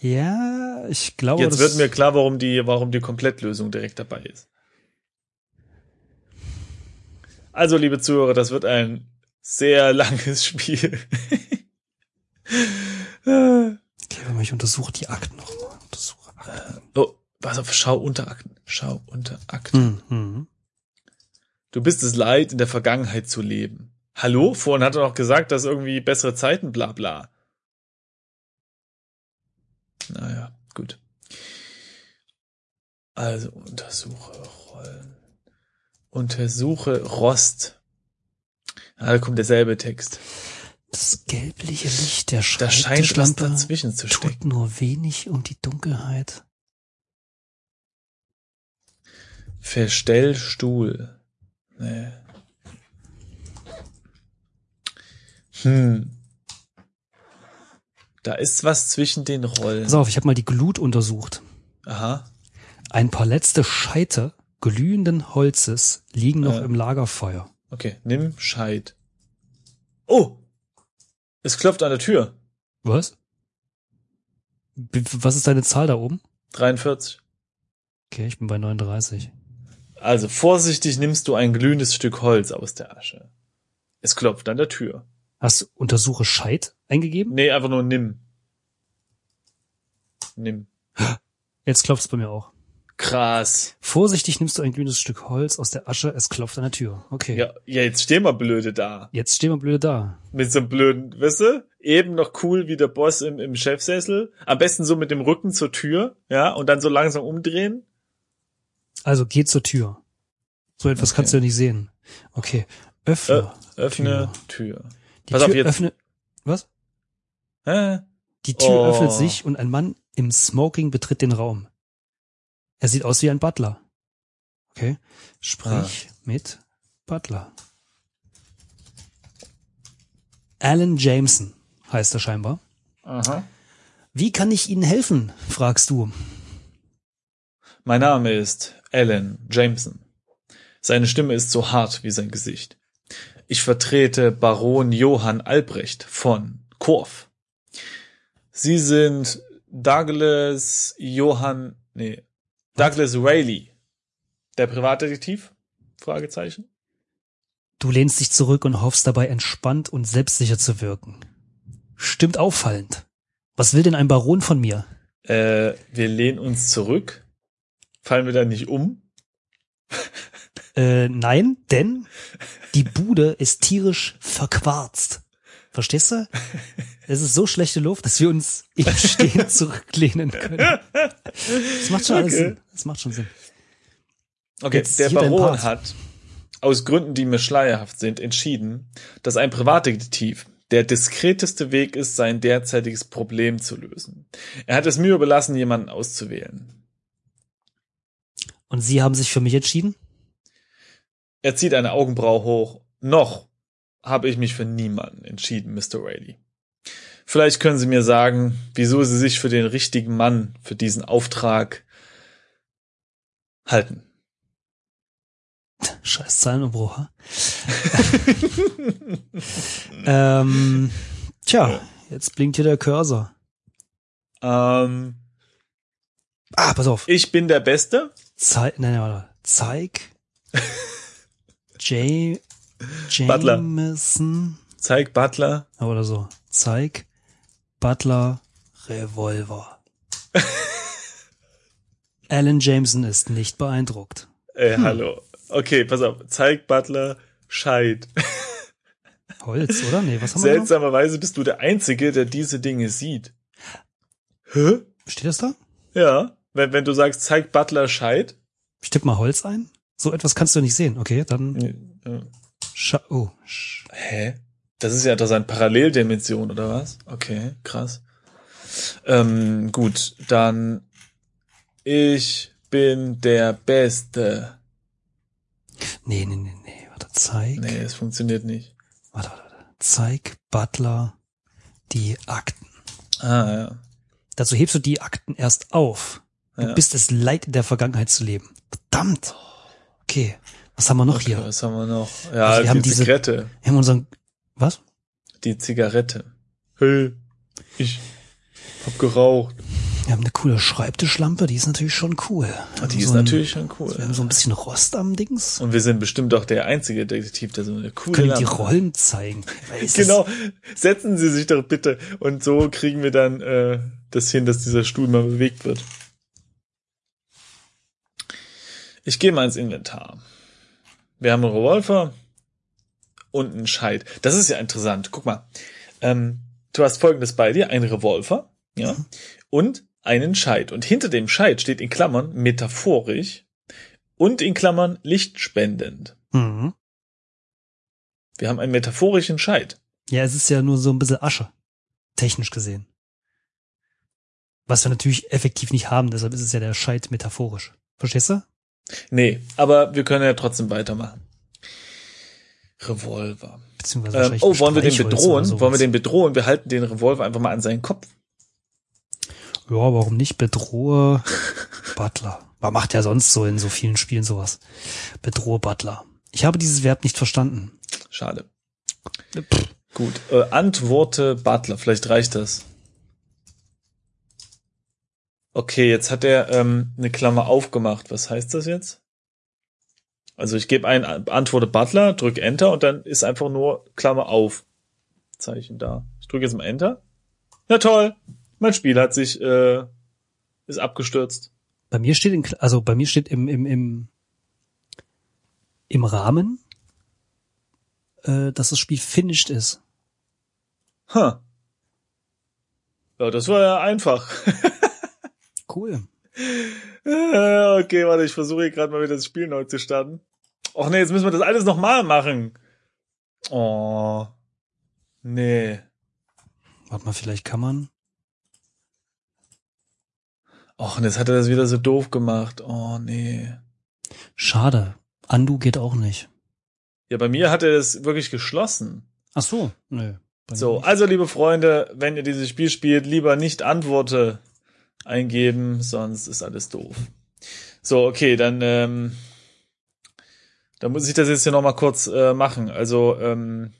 Speaker 3: Ja, ich glaube,
Speaker 2: Jetzt wird mir klar, warum die, warum die Komplettlösung direkt dabei ist. Also, liebe Zuhörer, das wird ein sehr [LAUGHS] langes Spiel.
Speaker 3: Okay, mal, ich untersuche die Akten nochmal. Untersuche Akten.
Speaker 2: oh, pass auf, schau unter Akten. Schau unter Akten.
Speaker 3: Hm, hm.
Speaker 2: Du bist es leid, in der Vergangenheit zu leben. Hallo? Vorhin hat er noch gesagt, dass irgendwie bessere Zeiten, bla bla. Naja, gut. Also untersuche Rollen. Untersuche Rost. Ah, da kommt derselbe Text.
Speaker 3: Das gelbliche Licht der
Speaker 2: Da scheint was
Speaker 3: Schreibtischlampe
Speaker 2: dazwischen zu stecken.
Speaker 3: tut nur wenig um die Dunkelheit.
Speaker 2: Verstellstuhl. Nee. Hm. Da ist was zwischen den Rollen.
Speaker 3: Pass auf, ich habe mal die Glut untersucht.
Speaker 2: Aha.
Speaker 3: Ein paar letzte Scheite glühenden Holzes liegen noch
Speaker 2: Äh.
Speaker 3: im Lagerfeuer.
Speaker 2: Okay, nimm Scheit. Oh! Es klopft an der Tür.
Speaker 3: Was? Was ist deine Zahl da oben?
Speaker 2: 43.
Speaker 3: Okay, ich bin bei 39.
Speaker 2: Also vorsichtig nimmst du ein glühendes Stück Holz aus der Asche. Es klopft an der Tür.
Speaker 3: Hast du untersuche Scheit eingegeben?
Speaker 2: Nee, einfach nur nimm. Nimm.
Speaker 3: Jetzt klopft's bei mir auch.
Speaker 2: Krass.
Speaker 3: Vorsichtig nimmst du ein glühendes Stück Holz aus der Asche, es klopft an der Tür. Okay.
Speaker 2: Ja, ja, jetzt stehen wir blöde da.
Speaker 3: Jetzt stehen wir blöde da.
Speaker 2: Mit so einem blöden, weißt du? Eben noch cool wie der Boss im, im Chefsessel. Am besten so mit dem Rücken zur Tür, ja, und dann so langsam umdrehen.
Speaker 3: Also geh zur Tür. So etwas
Speaker 2: Okay.
Speaker 3: kannst du ja nicht sehen. Okay. Öffne.
Speaker 2: Ö öffne Tür.
Speaker 3: Die
Speaker 2: pass
Speaker 3: Tür
Speaker 2: auf, jetzt-
Speaker 3: öffne. Was?
Speaker 2: Hä?
Speaker 3: Die Tür
Speaker 2: Oh.
Speaker 3: öffnet sich und ein Mann im Smoking betritt den Raum. Er sieht aus wie ein Butler. Okay. Sprich
Speaker 2: Ah.
Speaker 3: mit Butler. Alan Jameson heißt er scheinbar.
Speaker 2: Aha.
Speaker 3: Wie kann ich Ihnen helfen? fragst du.
Speaker 2: Mein Name ist Alan Jameson. Seine Stimme ist so hart wie sein Gesicht. Ich vertrete Baron Johann Albrecht von Korf. Sie sind Douglas Johann, nee, Douglas Rayleigh, der Privatdetektiv? Fragezeichen.
Speaker 3: Du lehnst dich zurück und hoffst dabei entspannt und selbstsicher zu wirken. Stimmt auffallend. Was will denn ein Baron von mir?
Speaker 2: Äh, wir lehnen uns zurück. Fallen wir da nicht um? [LAUGHS]
Speaker 3: Äh, nein, denn die Bude ist tierisch verquarzt. Verstehst du? Es ist so schlechte Luft, dass wir uns im Stehen [LAUGHS] zurücklehnen können. Das macht schon alles
Speaker 2: Okay.
Speaker 3: Sinn. Das macht schon Sinn.
Speaker 2: Okay,
Speaker 3: Jetzt
Speaker 2: der Baron hat aus Gründen, die mir schleierhaft sind, entschieden, dass ein Privatdetektiv der diskreteste Weg ist, sein derzeitiges Problem zu lösen. Er hat es mir überlassen, jemanden auszuwählen.
Speaker 3: Und Sie haben sich für mich entschieden?
Speaker 2: Er zieht eine Augenbraue hoch. Noch habe ich mich für niemanden entschieden, Mr. Rayleigh. Vielleicht können Sie mir sagen, wieso Sie sich für den richtigen Mann für diesen Auftrag halten. [LAUGHS]
Speaker 3: Scheiß Zahlenumbruch. [LAUGHS] ähm, tja, jetzt blinkt hier der Cursor.
Speaker 2: ähm,
Speaker 3: Ah, pass auf.
Speaker 2: ich bin der Beste.
Speaker 3: Zeig, nein, nein, warte. Zeig. [LAUGHS] Jay,
Speaker 2: Butler.
Speaker 3: Jameson.
Speaker 2: Zeig Butler.
Speaker 3: Oder so. Zeig. Butler. Revolver. [LAUGHS] Alan Jameson ist nicht beeindruckt.
Speaker 2: Äh, hallo. Okay, pass auf. Zeig Butler Scheid. [LAUGHS]
Speaker 3: Holz, oder? Nee, was haben wir?
Speaker 2: Seltsamerweise bist du der Einzige, der diese Dinge sieht. Hä?
Speaker 3: Steht das da?
Speaker 2: Ja. Wenn, wenn du sagst, zeig Butler Scheid.
Speaker 3: Ich tipp mal Holz ein. So etwas kannst du nicht sehen. Okay, dann.
Speaker 2: Ja.
Speaker 3: Scha oh. Sch
Speaker 2: Hä? Das ist ja interessant. Paralleldimension, oder was? Okay, krass. Ähm, gut, dann ich bin der Beste.
Speaker 3: Nee, nee, nee, nee. Warte, zeig.
Speaker 2: Nee, es funktioniert nicht.
Speaker 3: Warte, warte, warte. Zeig Butler die Akten.
Speaker 2: Ah, ja.
Speaker 3: Dazu hebst du die Akten erst auf. Du
Speaker 2: Ja.
Speaker 3: bist es leid, in der Vergangenheit zu leben. Verdammt. Okay. Was haben wir noch
Speaker 2: Okay,
Speaker 3: hier?
Speaker 2: was haben wir noch? Ja,
Speaker 3: Also wir
Speaker 2: die
Speaker 3: haben diese-
Speaker 2: Zigarette.
Speaker 3: Wir haben unseren, was?
Speaker 2: Die Zigarette. Hey, ich hab geraucht.
Speaker 3: Wir haben eine coole Schreibtischlampe, die ist natürlich schon cool. Wir
Speaker 2: Die ist
Speaker 3: so ein,
Speaker 2: natürlich schon cool.
Speaker 3: Wir haben so ein bisschen Rost am Dings.
Speaker 2: Und wir sind bestimmt auch der einzige Detektiv, der so eine coole
Speaker 3: Können die
Speaker 2: Lampe hat.
Speaker 3: Rollen zeigen.
Speaker 2: Genau, setzen Sie sich doch bitte. Und so kriegen wir dann äh, das hin, dass dieser Stuhl mal bewegt wird. Ich gehe mal ins Inventar. Wir haben einen Revolver und einen Scheit. Das ist ja interessant. Guck mal. Ähm, du hast folgendes bei dir, einen Revolver, ja, und einen Scheit. Und hinter dem Scheit steht in Klammern metaphorisch und in Klammern lichtspendend.
Speaker 3: Mhm.
Speaker 2: Wir haben einen metaphorischen Scheit.
Speaker 3: Ja, es ist ja nur so ein bisschen Asche. Technisch gesehen. Was wir natürlich effektiv nicht haben, deshalb ist es ja der Scheit metaphorisch. Verstehst du?
Speaker 2: Nee, aber wir können ja trotzdem weitermachen. Revolver.
Speaker 3: Beziehungsweise
Speaker 2: Ähm, oh, wollen wir den bedrohen? Wollen wir den bedrohen? Wir halten den Revolver einfach mal an seinen Kopf.
Speaker 3: Ja, warum nicht? Bedrohe Butler. Man macht ja sonst so in so vielen Spielen sowas. Bedrohe Butler. Ich habe dieses Verb nicht verstanden.
Speaker 2: Schade. Gut. Äh, antworte Butler. Vielleicht reicht das. Okay, jetzt hat er ähm, eine Klammer aufgemacht. Was heißt das jetzt? Also ich gebe ein Antworte Butler, drück Enter und dann ist einfach nur Klammer auf. Zeichen da. Ich drücke jetzt mal Enter. Na toll. Mein Spiel hat sich äh, ist abgestürzt.
Speaker 3: Bei mir steht in, also bei mir steht im, im, im, im Rahmen, äh, dass das Spiel finished ist.
Speaker 2: Ha. Ja, das war ja einfach. [LAUGHS]
Speaker 3: Cool.
Speaker 2: Äh, okay, warte, ich versuche hier gerade mal wieder das Spiel neu zu starten. Och nee, jetzt müssen wir das alles nochmal machen. Oh. Nee.
Speaker 3: Warte mal, vielleicht kann man.
Speaker 2: Och, und jetzt hat er das wieder so doof gemacht. Oh nee.
Speaker 3: Schade. Undo geht auch nicht.
Speaker 2: Ja, bei mir hat er das wirklich geschlossen.
Speaker 3: Ach so. Nö.
Speaker 2: So, also liebe Freunde, wenn ihr dieses Spiel spielt, lieber nicht Antworte eingeben, sonst ist alles doof. So, okay, dann ähm, Da muss ich das jetzt hier noch mal kurz äh, machen. Also ähm,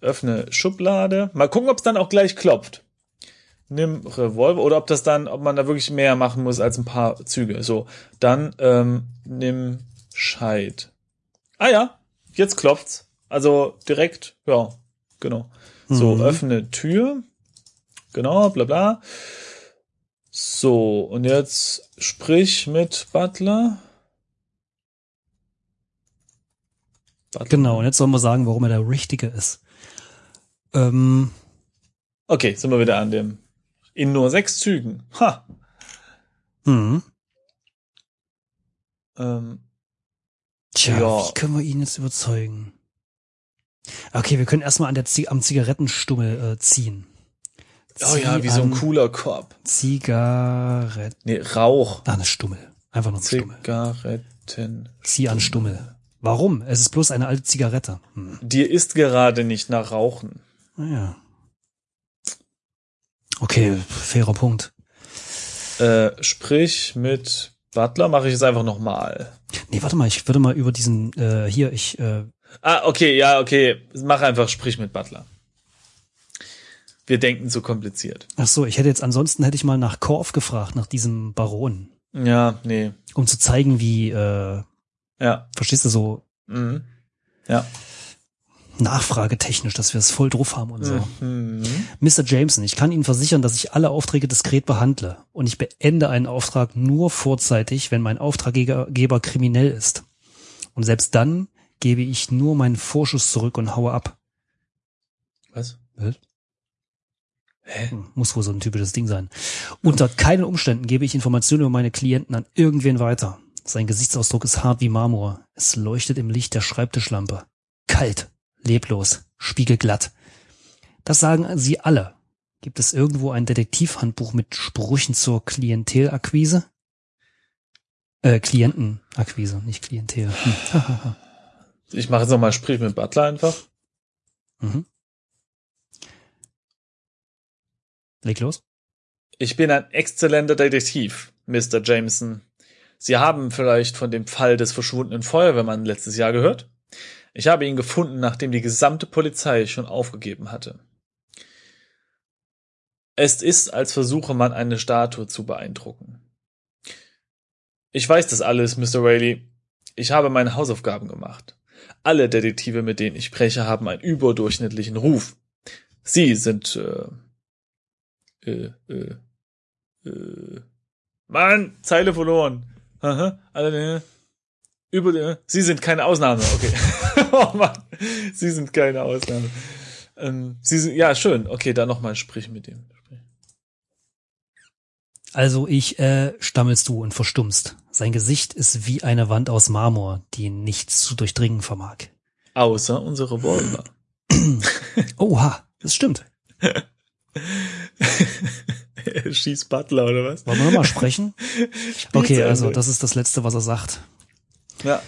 Speaker 2: öffne Schublade. Mal gucken, ob es dann auch gleich klopft. Nimm Revolver oder ob das dann, ob man da wirklich mehr machen muss als ein paar Züge. So, dann ähm, nimm Scheit. Ah ja, jetzt klopft's. Also direkt, ja, genau. So,
Speaker 3: Mhm.
Speaker 2: öffne Tür. Genau, bla bla. So, und jetzt sprich mit Butler. Butler.
Speaker 3: Genau, und jetzt sollen wir sagen, warum er der Richtige ist. Ähm,
Speaker 2: Okay, sind wir wieder an dem. In nur sechs Zügen. Ha.
Speaker 3: hm.
Speaker 2: Ähm,
Speaker 3: Tja,
Speaker 2: Ja.
Speaker 3: wie können wir ihn jetzt überzeugen? Okay, wir können erstmal an der Zi am Zigarettenstummel äh, ziehen.
Speaker 2: Oh ja, wie so ein cooler Korb.
Speaker 3: Zigarette.
Speaker 2: Nee, Rauch.
Speaker 3: Ah, eine Stummel. Einfach nur ein Stummel.
Speaker 2: Zigaretten.
Speaker 3: Zieh an Stummel. Warum? Es ist bloß eine alte Zigarette. Hm.
Speaker 2: Dir ist gerade nicht nach Rauchen.
Speaker 3: Naja. Okay, fairer Punkt.
Speaker 2: Äh, sprich mit Butler, mache ich es einfach nochmal.
Speaker 3: Nee, warte mal, ich würde mal über diesen, äh, hier, ich, äh,
Speaker 2: Ah, okay, ja, okay. Mach einfach, sprich mit Butler. Wir denken zu kompliziert.
Speaker 3: ach so, ich hätte jetzt, ansonsten hätte ich mal nach Korf gefragt, nach diesem Baron.
Speaker 2: Ja, nee.
Speaker 3: Um zu zeigen, wie, äh,
Speaker 2: Ja.
Speaker 3: verstehst du, so
Speaker 2: Mhm. Ja.
Speaker 3: nachfragetechnisch, dass wir es voll drauf haben und so.
Speaker 2: Mhm.
Speaker 3: Mr. Jameson, ich kann Ihnen versichern, dass ich alle Aufträge diskret behandle und ich beende einen Auftrag nur vorzeitig, wenn mein Auftraggeber Geber kriminell ist. Und selbst dann gebe ich nur meinen Vorschuss zurück und haue ab.
Speaker 2: Was?
Speaker 3: Was?
Speaker 2: Hä?
Speaker 3: Hm, Muss wohl so ein typisches Ding sein. Unter keinen Umständen gebe ich Informationen über meine Klienten an irgendwen weiter. Sein Gesichtsausdruck ist hart wie Marmor. Es leuchtet im Licht der Schreibtischlampe. Kalt, leblos, spiegelglatt. Das sagen sie alle. Gibt es irgendwo ein Detektivhandbuch mit Sprüchen zur Klientelakquise? Äh, Klientenakquise, nicht Klientel. Hm. [LAUGHS]
Speaker 2: Ich mache jetzt nochmal, sprich mit Butler einfach.
Speaker 3: mhm. Leg los.
Speaker 2: Ich bin ein exzellenter Detektiv, Mr. Jameson. Sie haben vielleicht von dem Fall des verschwundenen Feuerwehrmann letztes Jahr gehört? Ich habe ihn gefunden, nachdem die gesamte Polizei schon aufgegeben hatte. Es ist, als versuche man eine Statue zu beeindrucken. Ich weiß das alles, Mr. Rayleigh. Ich habe meine Hausaufgaben gemacht. Alle Detektive, mit denen ich spreche, haben einen überdurchschnittlichen Ruf. Sie sind äh, äh, äh, äh, Mann, Zeile verloren. Aha, alle, über, äh, Sie sind keine Ausnahme, okay. [LAUGHS] oh Mann, Sie sind keine Ausnahme. Ähm, Sie sind, ja, schön. Okay, dann nochmal sprich mit dem.
Speaker 3: Also ich äh, stammelst du und verstummst. Sein Gesicht ist wie eine Wand aus Marmor, die nichts zu durchdringen vermag.
Speaker 2: Außer unsere Revolver. [CLEARS THROAT]
Speaker 3: Oha, das stimmt. [LAUGHS] [LAUGHS]
Speaker 2: Er schießt Butler, oder was?
Speaker 3: Wollen wir nochmal sprechen? [LAUGHS] Okay, also das ist das Letzte, was er sagt.
Speaker 2: Ja.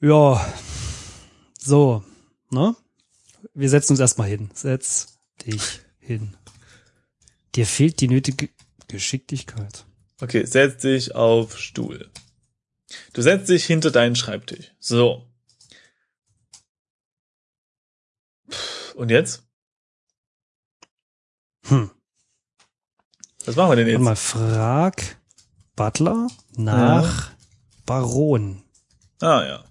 Speaker 3: Ja, so, ne? Wir setzen uns erstmal hin. Setz dich hin. Dir fehlt die nötige Geschicklichkeit.
Speaker 2: Okay, setz dich auf Stuhl. Du setzt dich hinter deinen Schreibtisch. So. Und jetzt?
Speaker 3: Hm.
Speaker 2: Was machen wir denn
Speaker 3: Warte
Speaker 2: jetzt?
Speaker 3: mal, frag Butler nach Baron.
Speaker 2: Ah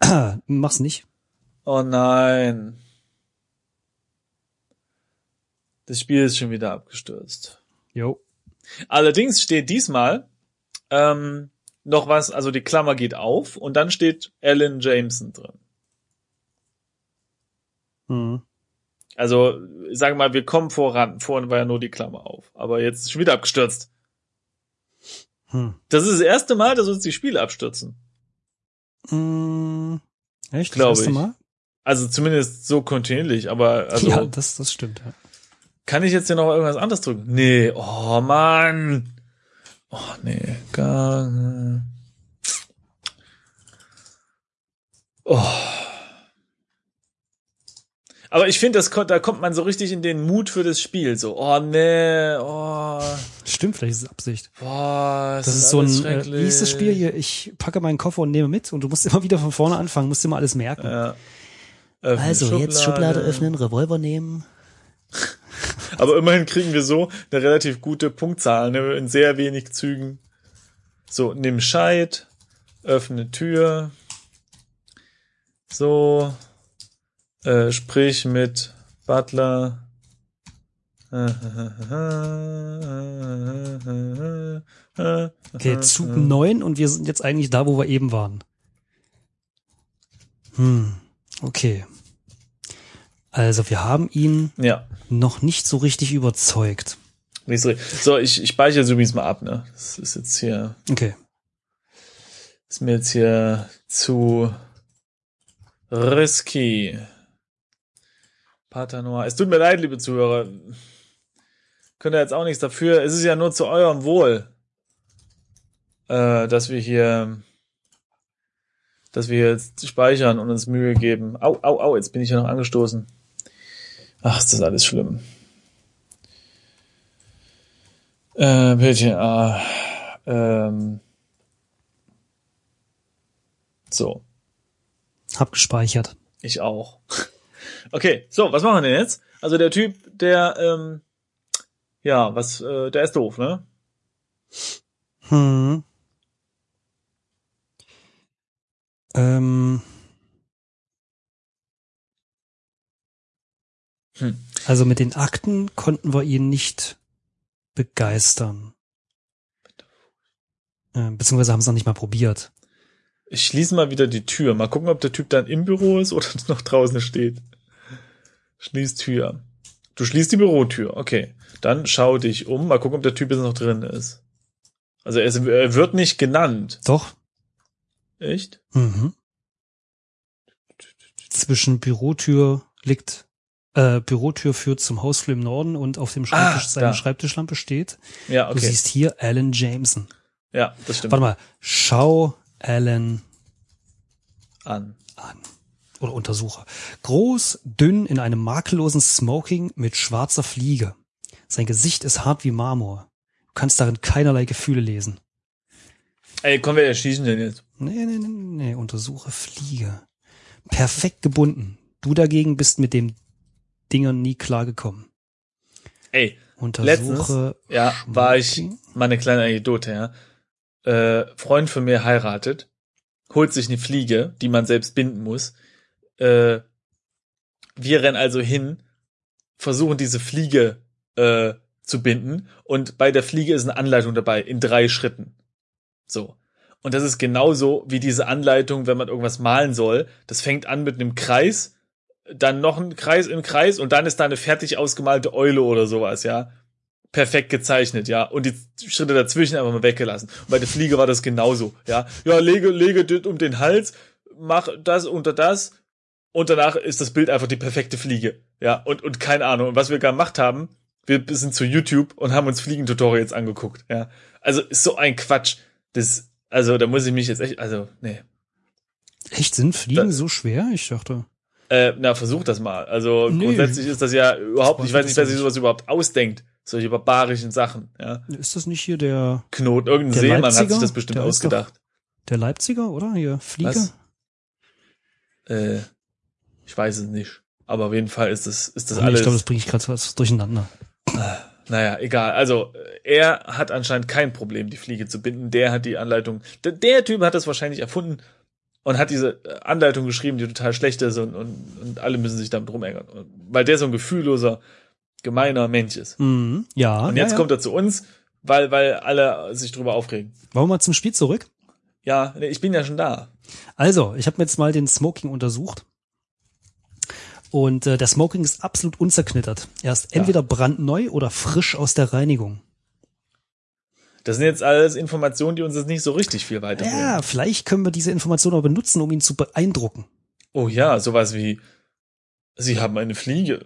Speaker 2: ja. [CLEARS THROAT]
Speaker 3: Mach's nicht.
Speaker 2: Oh nein. Das Spiel ist schon wieder abgestürzt.
Speaker 3: Jo.
Speaker 2: Allerdings steht diesmal ähm, noch was, also die Klammer geht auf und dann steht Alan Jameson drin.
Speaker 3: Hm.
Speaker 2: Also, ich sage mal, wir kommen voran. Vorhin war ja nur die Klammer auf. Aber jetzt ist schon wieder abgestürzt.
Speaker 3: Hm.
Speaker 2: Das ist das erste Mal, dass uns die Spiele abstürzen.
Speaker 3: Hm. Echt?
Speaker 2: Glaub
Speaker 3: das erste
Speaker 2: ich.
Speaker 3: Mal?
Speaker 2: Also zumindest so kontinuierlich. Aber also
Speaker 3: ja, das, das stimmt. Ja.
Speaker 2: kann ich jetzt hier noch irgendwas anderes drücken? Nee, oh Mann. Oh nee, gar. Oh. Aber ich finde, da kommt man so richtig in den Mut für das Spiel. So, oh nee, oh,
Speaker 3: Stimmt, vielleicht ist es Absicht.
Speaker 2: boah, das,
Speaker 3: Das ist so ein, äh, wie ist das Spiel hier? Ich packe meinen Koffer und nehme mit und du musst immer wieder von vorne anfangen, musst immer alles merken.
Speaker 2: Ja.
Speaker 3: Also, jetzt Schublade öffnen, Revolver nehmen. [LAUGHS]
Speaker 2: Aber immerhin kriegen wir so eine relativ gute Punktzahl, ne, in sehr wenig Zügen. So, nimm Scheit, öffne Tür. So, äh, sprich mit Butler.
Speaker 3: Okay, Zug 9 und wir sind jetzt eigentlich da, wo wir eben waren. Hm, okay. Also, wir haben ihn
Speaker 2: Ja.
Speaker 3: noch nicht so richtig überzeugt.
Speaker 2: So, ich, ich speichere es übrigens mal ab, ne? Das ist jetzt hier,
Speaker 3: Okay.
Speaker 2: ist mir jetzt hier zu risky. Pater Noir. Es tut mir leid, liebe Zuhörer. Könnt ihr jetzt auch nichts dafür. Es ist ja nur zu eurem Wohl, äh, dass wir hier, dass wir jetzt speichern und uns Mühe geben. Au, au, au, jetzt bin ich ja noch angestoßen. Ach, ist das alles schlimm. Äh, bitte, ah, ähm, so,
Speaker 3: Hab gespeichert.
Speaker 2: ich auch. Okay, so, was machen wir denn jetzt? Also der Typ, der, ähm, ja, was, äh, der ist doof, ne?
Speaker 3: Hm. Ähm.
Speaker 2: Hm.
Speaker 3: Also mit den Akten konnten wir ihn nicht begeistern. Äh, beziehungsweise haben es noch nicht mal probiert.
Speaker 2: Ich schließe mal wieder die Tür. Mal gucken, ob der Typ dann im Büro ist oder [LAUGHS] noch draußen steht. Schließ Tür. Du schließt die Bürotür. Okay. Dann schau dich um. Mal gucken, ob der Typ jetzt noch drin ist. Also er, ist, er wird nicht genannt.
Speaker 3: Doch.
Speaker 2: Echt?
Speaker 3: Mhm. Zwischen Bürotür liegt, äh, Bürotür führt zum Hausflur im Norden und auf dem Schreibtisch,
Speaker 2: Ah,
Speaker 3: seine. Schreibtischlampe steht.
Speaker 2: Ja,
Speaker 3: Du
Speaker 2: okay.
Speaker 3: siehst hier Alan Jameson.
Speaker 2: Ja, das stimmt.
Speaker 3: Warte mal. Schau Alan
Speaker 2: An.
Speaker 3: an. Oder Untersucher. Groß, dünn, in einem makellosen Smoking mit schwarzer Fliege. Sein Gesicht ist hart wie Marmor. Du kannst darin keinerlei Gefühle lesen.
Speaker 2: Ey, komm, wir erschießen den jetzt.
Speaker 3: Nee, nee, nee, nee, untersuche Fliege. Perfekt gebunden. Du dagegen bist mit dem Dingern nie klargekommen.
Speaker 2: Ey,
Speaker 3: Untersuche.
Speaker 2: ja, war ich,
Speaker 3: Smoking.
Speaker 2: mal eine kleine Anekdote, ja. Äh, Freund von mir heiratet, holt sich eine Fliege, die man selbst binden muss. Äh, wir rennen also hin, versuchen diese Fliege äh, zu binden und bei der Fliege ist eine Anleitung dabei in drei Schritten. So. Und das ist genauso wie diese Anleitung, wenn man irgendwas malen soll. Das fängt an mit einem Kreis, dann noch ein Kreis im Kreis und dann ist da eine fertig ausgemalte Eule oder sowas, ja. Perfekt gezeichnet, ja. Und die Schritte dazwischen einfach mal weggelassen. Und bei der Fliege war das genauso, ja. Ja, lege, lege das um den Hals, mach das unter das und danach ist das Bild einfach die perfekte Fliege, ja. Und, und keine Ahnung. Und was wir gemacht haben, wir sind zu YouTube und haben uns Fliegentutorials angeguckt, ja. Also ist so ein Quatsch. Das, also da muss ich mich jetzt echt, also, nee.
Speaker 3: Echt, sind Fliegen
Speaker 2: Da-
Speaker 3: so schwer? Ich dachte.
Speaker 2: Äh, na, versuch das mal. Also
Speaker 3: Nee.
Speaker 2: grundsätzlich ist das ja überhaupt, ich weiß nicht, wer sich sowas überhaupt ausdenkt. Solche barbarischen Sachen, ja.
Speaker 3: Ist das nicht hier der,
Speaker 2: Knot, irgendein
Speaker 3: Der
Speaker 2: Seemann hat sich
Speaker 3: Leipziger?
Speaker 2: das bestimmt
Speaker 3: Der ist doch-
Speaker 2: ausgedacht.
Speaker 3: der Leipziger, oder? Hier, Fliege?
Speaker 2: Was? Äh, ich weiß es nicht. Aber auf jeden Fall ist das, ist das
Speaker 3: Oh,
Speaker 2: alles.
Speaker 3: ich glaube, das bringe ich gerade was durcheinander.
Speaker 2: naja, egal. Also, äh, er hat anscheinend kein Problem, die Fliege zu binden. Der hat die Anleitung. Der, der Typ hat das wahrscheinlich erfunden und hat diese äh, Anleitung geschrieben, die total schlecht ist und, und, und alle müssen sich damit rumärgern. Weil der so ein gefühlloser, gemeiner Mensch ist.
Speaker 3: Mhm. Ja.
Speaker 2: Und jetzt
Speaker 3: ja, ja.
Speaker 2: kommt er zu uns, weil, weil alle sich drüber aufregen.
Speaker 3: Wollen wir mal zum Spiel zurück?
Speaker 2: Ja, ich bin ja schon da.
Speaker 3: Also, ich habe mir jetzt mal den Smoking untersucht. Und äh, der Smoking ist absolut unzerknittert. Er ist
Speaker 2: Ja.
Speaker 3: entweder brandneu oder frisch aus der Reinigung.
Speaker 2: Das sind jetzt alles Informationen, die uns jetzt nicht so richtig viel weiterbringen.
Speaker 3: Ja, vielleicht können wir diese Information aber benutzen, um ihn zu beeindrucken.
Speaker 2: Oh ja, sowas wie, Sie haben eine Fliege.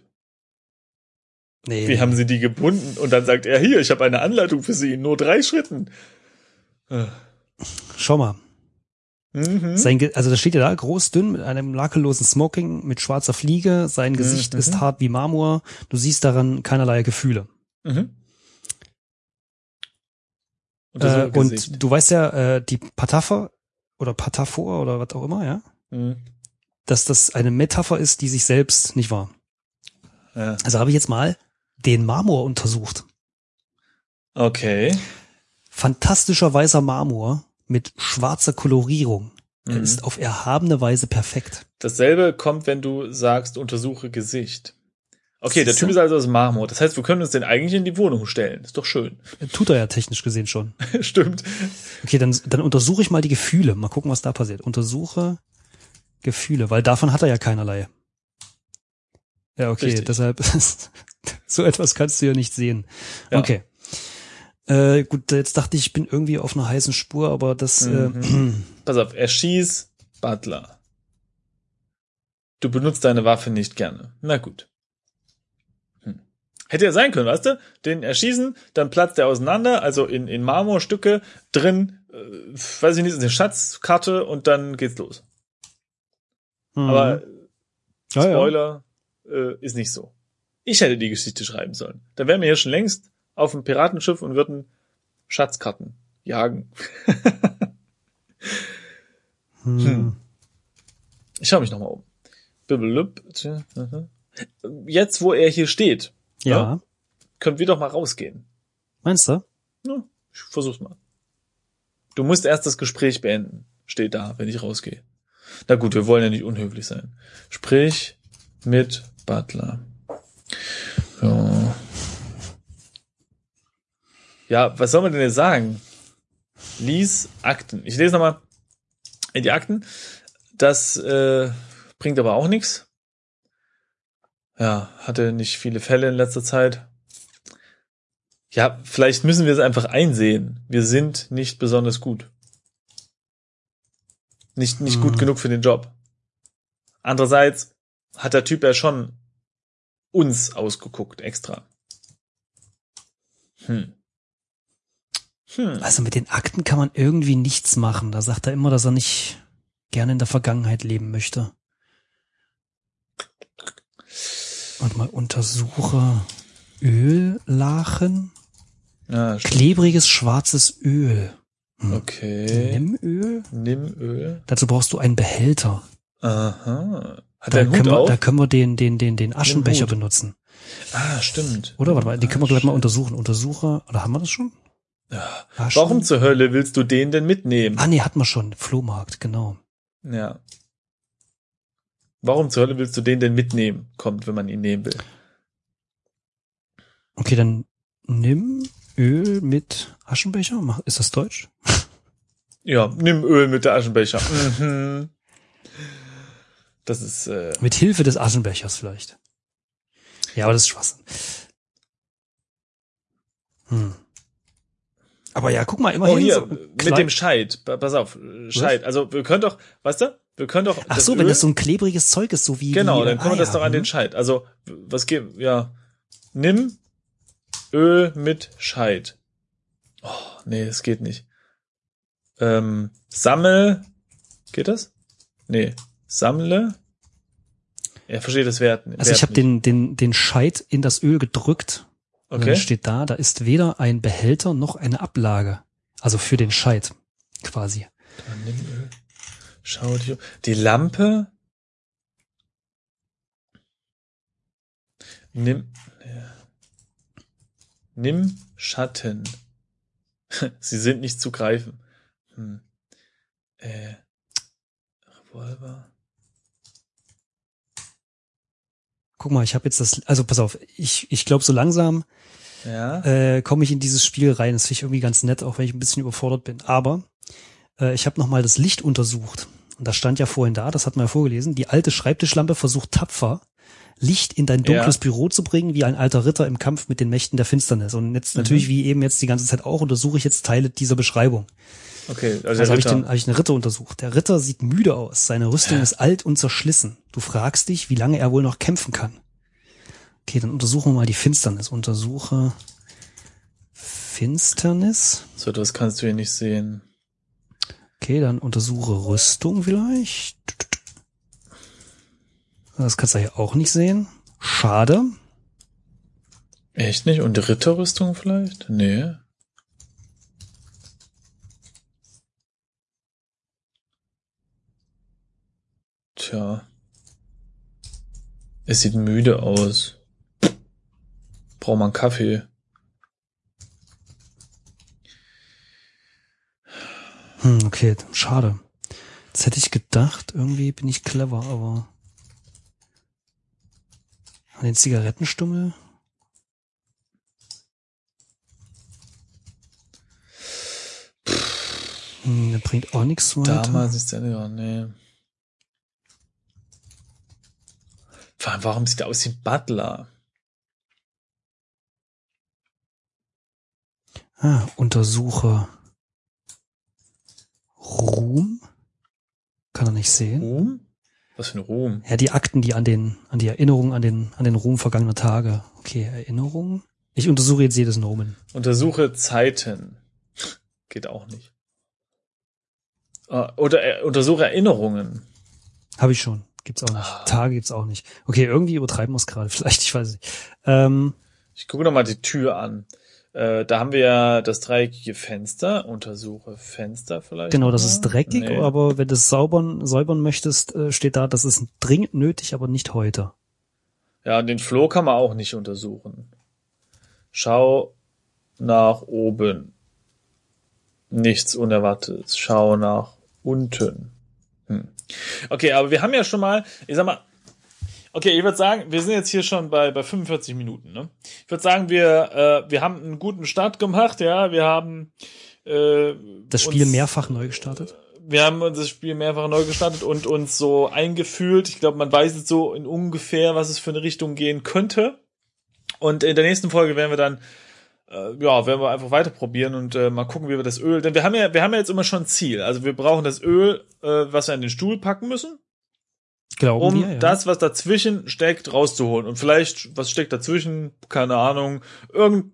Speaker 3: Nee.
Speaker 2: Wie haben Sie die gebunden? Und dann sagt er, hier, ich habe eine Anleitung für Sie in nur drei Schritten. Äh,
Speaker 3: Schau mal.
Speaker 2: Mhm.
Speaker 3: Sein, also das steht ja da, groß, dünn, mit einem makellosen Smoking, mit schwarzer Fliege. Sein Gesicht
Speaker 2: Mhm.
Speaker 3: ist hart wie Marmor. Du siehst daran keinerlei Gefühle.
Speaker 2: Mhm.
Speaker 3: Äh,
Speaker 2: Untersuche Gesicht.
Speaker 3: und du weißt ja, äh, die Patapher oder Pataphor oder was auch immer, ja,
Speaker 2: Mhm.
Speaker 3: dass das eine Metapher ist, die sich selbst nicht wahr.
Speaker 2: Ja.
Speaker 3: Also habe ich jetzt mal den Marmor untersucht.
Speaker 2: Okay.
Speaker 3: Fantastischer weißer Marmor mit schwarzer Kolorierung. Er
Speaker 2: Mhm.
Speaker 3: ist auf erhabene Weise perfekt.
Speaker 2: Dasselbe kommt, wenn du sagst, untersuche Gesicht. Okay, der? Typ ist also aus Marmor. Das heißt, wir können uns den eigentlich in die Wohnung stellen. Ist doch schön.
Speaker 3: Tut er ja technisch gesehen schon. [LAUGHS]
Speaker 2: Stimmt.
Speaker 3: Okay, dann, dann untersuche ich mal die Gefühle. Mal gucken, was da passiert. Untersuche Gefühle, weil davon hat er ja keinerlei. Ja, okay,
Speaker 2: Richtig.
Speaker 3: deshalb, [LAUGHS] so etwas kannst du ja nicht sehen.
Speaker 2: Ja.
Speaker 3: Okay. Äh, gut, jetzt dachte ich, ich bin irgendwie auf einer heißen Spur, aber das,
Speaker 2: Mhm.
Speaker 3: äh, [CLEARS THROAT]
Speaker 2: Pass auf, erschieß Butler. Du benutzt deine Waffe nicht gerne. Na gut. Hm. Hätte ja sein können, weißt du? Den erschießen, dann platzt er auseinander, also in, in Marmorstücke, drin, äh, weiß ich nicht, ist eine Schatzkarte und dann geht's los.
Speaker 3: mhm.
Speaker 2: Aber
Speaker 3: Ja, ja.
Speaker 2: Spoiler Äh, ist nicht so. Ich hätte die Geschichte schreiben sollen. Da wären wir hier schon längst auf dem Piratenschiff und würden Schatzkarten jagen. [LAUGHS]
Speaker 3: Hm.
Speaker 2: Ich schaue mich nochmal um. Jetzt, wo er hier steht,
Speaker 3: Ja.
Speaker 2: können wir doch mal rausgehen.
Speaker 3: Meinst du?
Speaker 2: Ja, ich versuch's mal. Du musst erst das Gespräch beenden. Steht da, wenn ich rausgehe. Na gut, wir wollen ja nicht unhöflich sein. Sprich mit Butler. Ja. Ja, was soll man denn jetzt sagen? Lies Akten. Ich lese nochmal in die Akten. Das äh, bringt aber auch nichts. Ja, hatte nicht viele Fälle in letzter Zeit. Ja, vielleicht müssen wir es einfach einsehen. Wir sind nicht besonders gut. Nicht, nicht gut
Speaker 3: Hm.
Speaker 2: genug für den Job. Andererseits hat der Typ ja schon uns ausgeguckt, extra. Hm. Hm.
Speaker 3: Also mit den Akten kann man irgendwie nichts machen. Da sagt er immer, dass er nicht gerne in der Vergangenheit leben möchte. Und mal untersuche Öllachen.
Speaker 2: Stimmt.
Speaker 3: Klebriges schwarzes Öl. Hm.
Speaker 2: okay.
Speaker 3: Nimmöl?
Speaker 2: Nimm Öl.
Speaker 3: Dazu brauchst du einen Behälter.
Speaker 2: Aha. Hat
Speaker 3: Da können, wir, da können wir den, den, den, den Aschenbecher benutzen.
Speaker 2: ah, stimmt.
Speaker 3: Oder? Warte mal, den können wir gleich mal untersuchen. Untersuche, oder haben wir das schon?
Speaker 2: Ja. Warum zur Hölle willst du den denn mitnehmen?
Speaker 3: Ah, nee, hatten wir schon. Flohmarkt, genau.
Speaker 2: Ja. Warum zur Hölle willst du den denn mitnehmen? Kommt, wenn man ihn nehmen will.
Speaker 3: Okay, dann nimm Öl mit Aschenbecher. Ist das Deutsch? [LAUGHS]
Speaker 2: Ja, nimm Öl mit der Aschenbecher. Mhm. Das ist, äh,
Speaker 3: Mit Hilfe des Aschenbechers vielleicht. Ja, aber das ist Schwachsinn. Hm. Aber ja, guck mal, immerhin
Speaker 2: oh hier,
Speaker 3: so
Speaker 2: mit dem Scheit. Pa- Pass auf, Scheit. Also wir können doch, weißt du, wir können doch.
Speaker 3: Ach so, wenn das so ein klebriges Zeug ist, so wie
Speaker 2: Genau,
Speaker 3: wie,
Speaker 2: dann können wir
Speaker 3: ah,
Speaker 2: das
Speaker 3: ja,
Speaker 2: doch an den
Speaker 3: hm.
Speaker 2: Scheit. Also, was geht, ja. Nimm Öl mit Scheit. Oh, nee, das geht nicht. Ähm, sammel, geht das? Nee, sammle. Er versteht das Wert.
Speaker 3: Also
Speaker 2: Wert
Speaker 3: ich habe den, den, den Scheit in das Öl gedrückt. Und
Speaker 2: Okay.
Speaker 3: dann steht da, da ist weder ein Behälter noch eine Ablage. Also für den Scheit quasi.
Speaker 2: Dann nimm Öl. Schau dir. Die Lampe. Nimm. Ja. Nimm Schatten. [LAUGHS] Sie sind nicht zu greifen. Hm. Äh. Revolver.
Speaker 3: Guck mal, ich habe jetzt das, also pass auf, ich, ich glaube so langsam
Speaker 2: Ja.
Speaker 3: äh, komme ich in dieses Spiel rein. Das finde ich irgendwie ganz nett, auch wenn ich ein bisschen überfordert bin. Aber äh, ich habe nochmal das Licht untersucht. Und das stand ja vorhin da, das hat man ja vorgelesen. Die alte Schreibtischlampe versucht tapfer, Licht in dein dunkles
Speaker 2: Ja.
Speaker 3: Büro zu bringen, wie ein alter Ritter im Kampf mit den Mächten der Finsternis. Und jetzt
Speaker 2: Mhm.
Speaker 3: natürlich, wie eben jetzt die ganze Zeit auch, untersuche ich jetzt Teile dieser Beschreibung.
Speaker 2: Okay, also,
Speaker 3: Also habe ich, den, hab ich den Ritter untersucht. Der Ritter sieht müde aus. Seine Rüstung
Speaker 2: Ja.
Speaker 3: ist alt und zerschlissen. Du fragst dich, wie lange er wohl noch kämpfen kann. Okay, dann untersuchen wir mal die Finsternis. Untersuche Finsternis.
Speaker 2: so, das kannst du hier nicht sehen.
Speaker 3: Okay, dann untersuche Rüstung vielleicht. Das kannst du hier auch nicht sehen. Schade.
Speaker 2: Echt nicht? Und Ritterrüstung vielleicht? Nee. Tja. Es sieht müde aus. Braucht man Kaffee.
Speaker 3: Hm, okay, schade. Jetzt hätte ich gedacht, irgendwie bin ich clever, aber an den Zigarettenstummel? Hm, der bringt auch nichts weiter.
Speaker 2: Damals ist der ja, nee. Vor allem, warum sieht er aus wie Butler?
Speaker 3: Ah, untersuche Ruhm. Kann er nicht sehen.
Speaker 2: Ruhm? Was für ein Ruhm?
Speaker 3: Ja, die Akten, die an den, an die Erinnerungen an den, an den Ruhm vergangener Tage. Okay, Erinnerungen. Ich untersuche jetzt jedes Nomen.
Speaker 2: Untersuche Zeiten. Geht auch nicht. Ah, Oder äh, untersuche Erinnerungen.
Speaker 3: Habe ich schon. Gibt's auch nicht.
Speaker 2: Ah.
Speaker 3: Tage gibt's auch nicht. Okay, irgendwie übertreiben wir es gerade. [LAUGHS] Vielleicht, ich weiß nicht. Ähm,
Speaker 2: Ich gucke noch mal die Tür an. Äh, da haben wir ja das dreieckige Fenster. Untersuche Fenster vielleicht.
Speaker 3: genau, das
Speaker 2: mal.
Speaker 3: ist dreckig,
Speaker 2: Nee.
Speaker 3: aber wenn du es saubern, säubern möchtest, äh, steht da, das ist dringend nötig, aber nicht heute.
Speaker 2: Ja, den Floh kann man auch nicht untersuchen. Schau nach oben. Nichts Unerwartetes. Schau nach unten. Hm. Okay, aber wir haben ja schon mal, ich sag mal, okay, ich würde sagen, wir sind jetzt hier schon bei, bei 45 Minuten. Ne? Ich würde sagen, wir, äh, wir haben einen guten Start gemacht, ja. Wir haben äh,
Speaker 3: Das Spiel
Speaker 2: uns-
Speaker 3: mehrfach neu gestartet.
Speaker 2: wir haben uns das Spiel mehrfach neu gestartet und uns so eingefühlt. Ich glaube, man weiß jetzt so in ungefähr, was es für eine Richtung gehen könnte. Und in der nächsten Folge werden wir dann, äh, ja, werden wir einfach weiter probieren und äh, mal gucken, wie wir das Öl, denn wir haben ja, wir haben ja jetzt immer schon ein Ziel. Also wir brauchen das Öl, äh, was wir an den Stuhl packen müssen,
Speaker 3: Glauben
Speaker 2: um
Speaker 3: wir, ja.
Speaker 2: das, was dazwischen steckt, rauszuholen. Und vielleicht, was steckt dazwischen, keine Ahnung, irgend,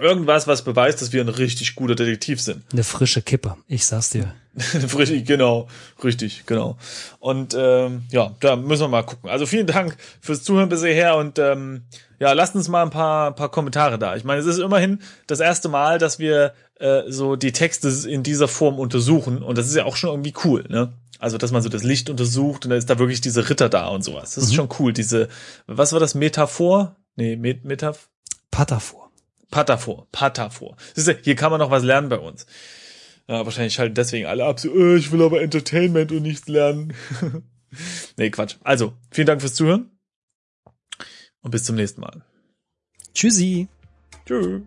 Speaker 2: irgendwas, was beweist, dass wir ein richtig guter Detektiv sind.
Speaker 3: Eine frische Kippe. Ich sag's dir. [LAUGHS]
Speaker 2: richtig, genau, richtig, genau. Und ähm, ja, da müssen wir mal gucken. Also vielen Dank fürs Zuhören bisher und ähm, ja, lasst uns mal ein paar, paar Kommentare da. Ich meine, es ist immerhin das erste Mal, dass wir äh, so die Texte in dieser Form untersuchen und das ist ja auch schon irgendwie cool, ne? Also, dass man so das Licht untersucht und dann ist da wirklich diese Ritter da und sowas. Das ist
Speaker 3: Mhm.
Speaker 2: schon cool. Diese, was war das, Metaphor? Nee, Met
Speaker 3: Patafor.
Speaker 2: Pataphor, Pataphor. Siehst du, hier kann man noch was lernen bei uns. Ja, wahrscheinlich schalten deswegen alle ab, so, äh, ich will aber Entertainment und nichts lernen. [LAUGHS] nee, Quatsch. Also, vielen Dank fürs Zuhören und bis zum nächsten Mal.
Speaker 3: Tschüssi.
Speaker 2: Tschüss.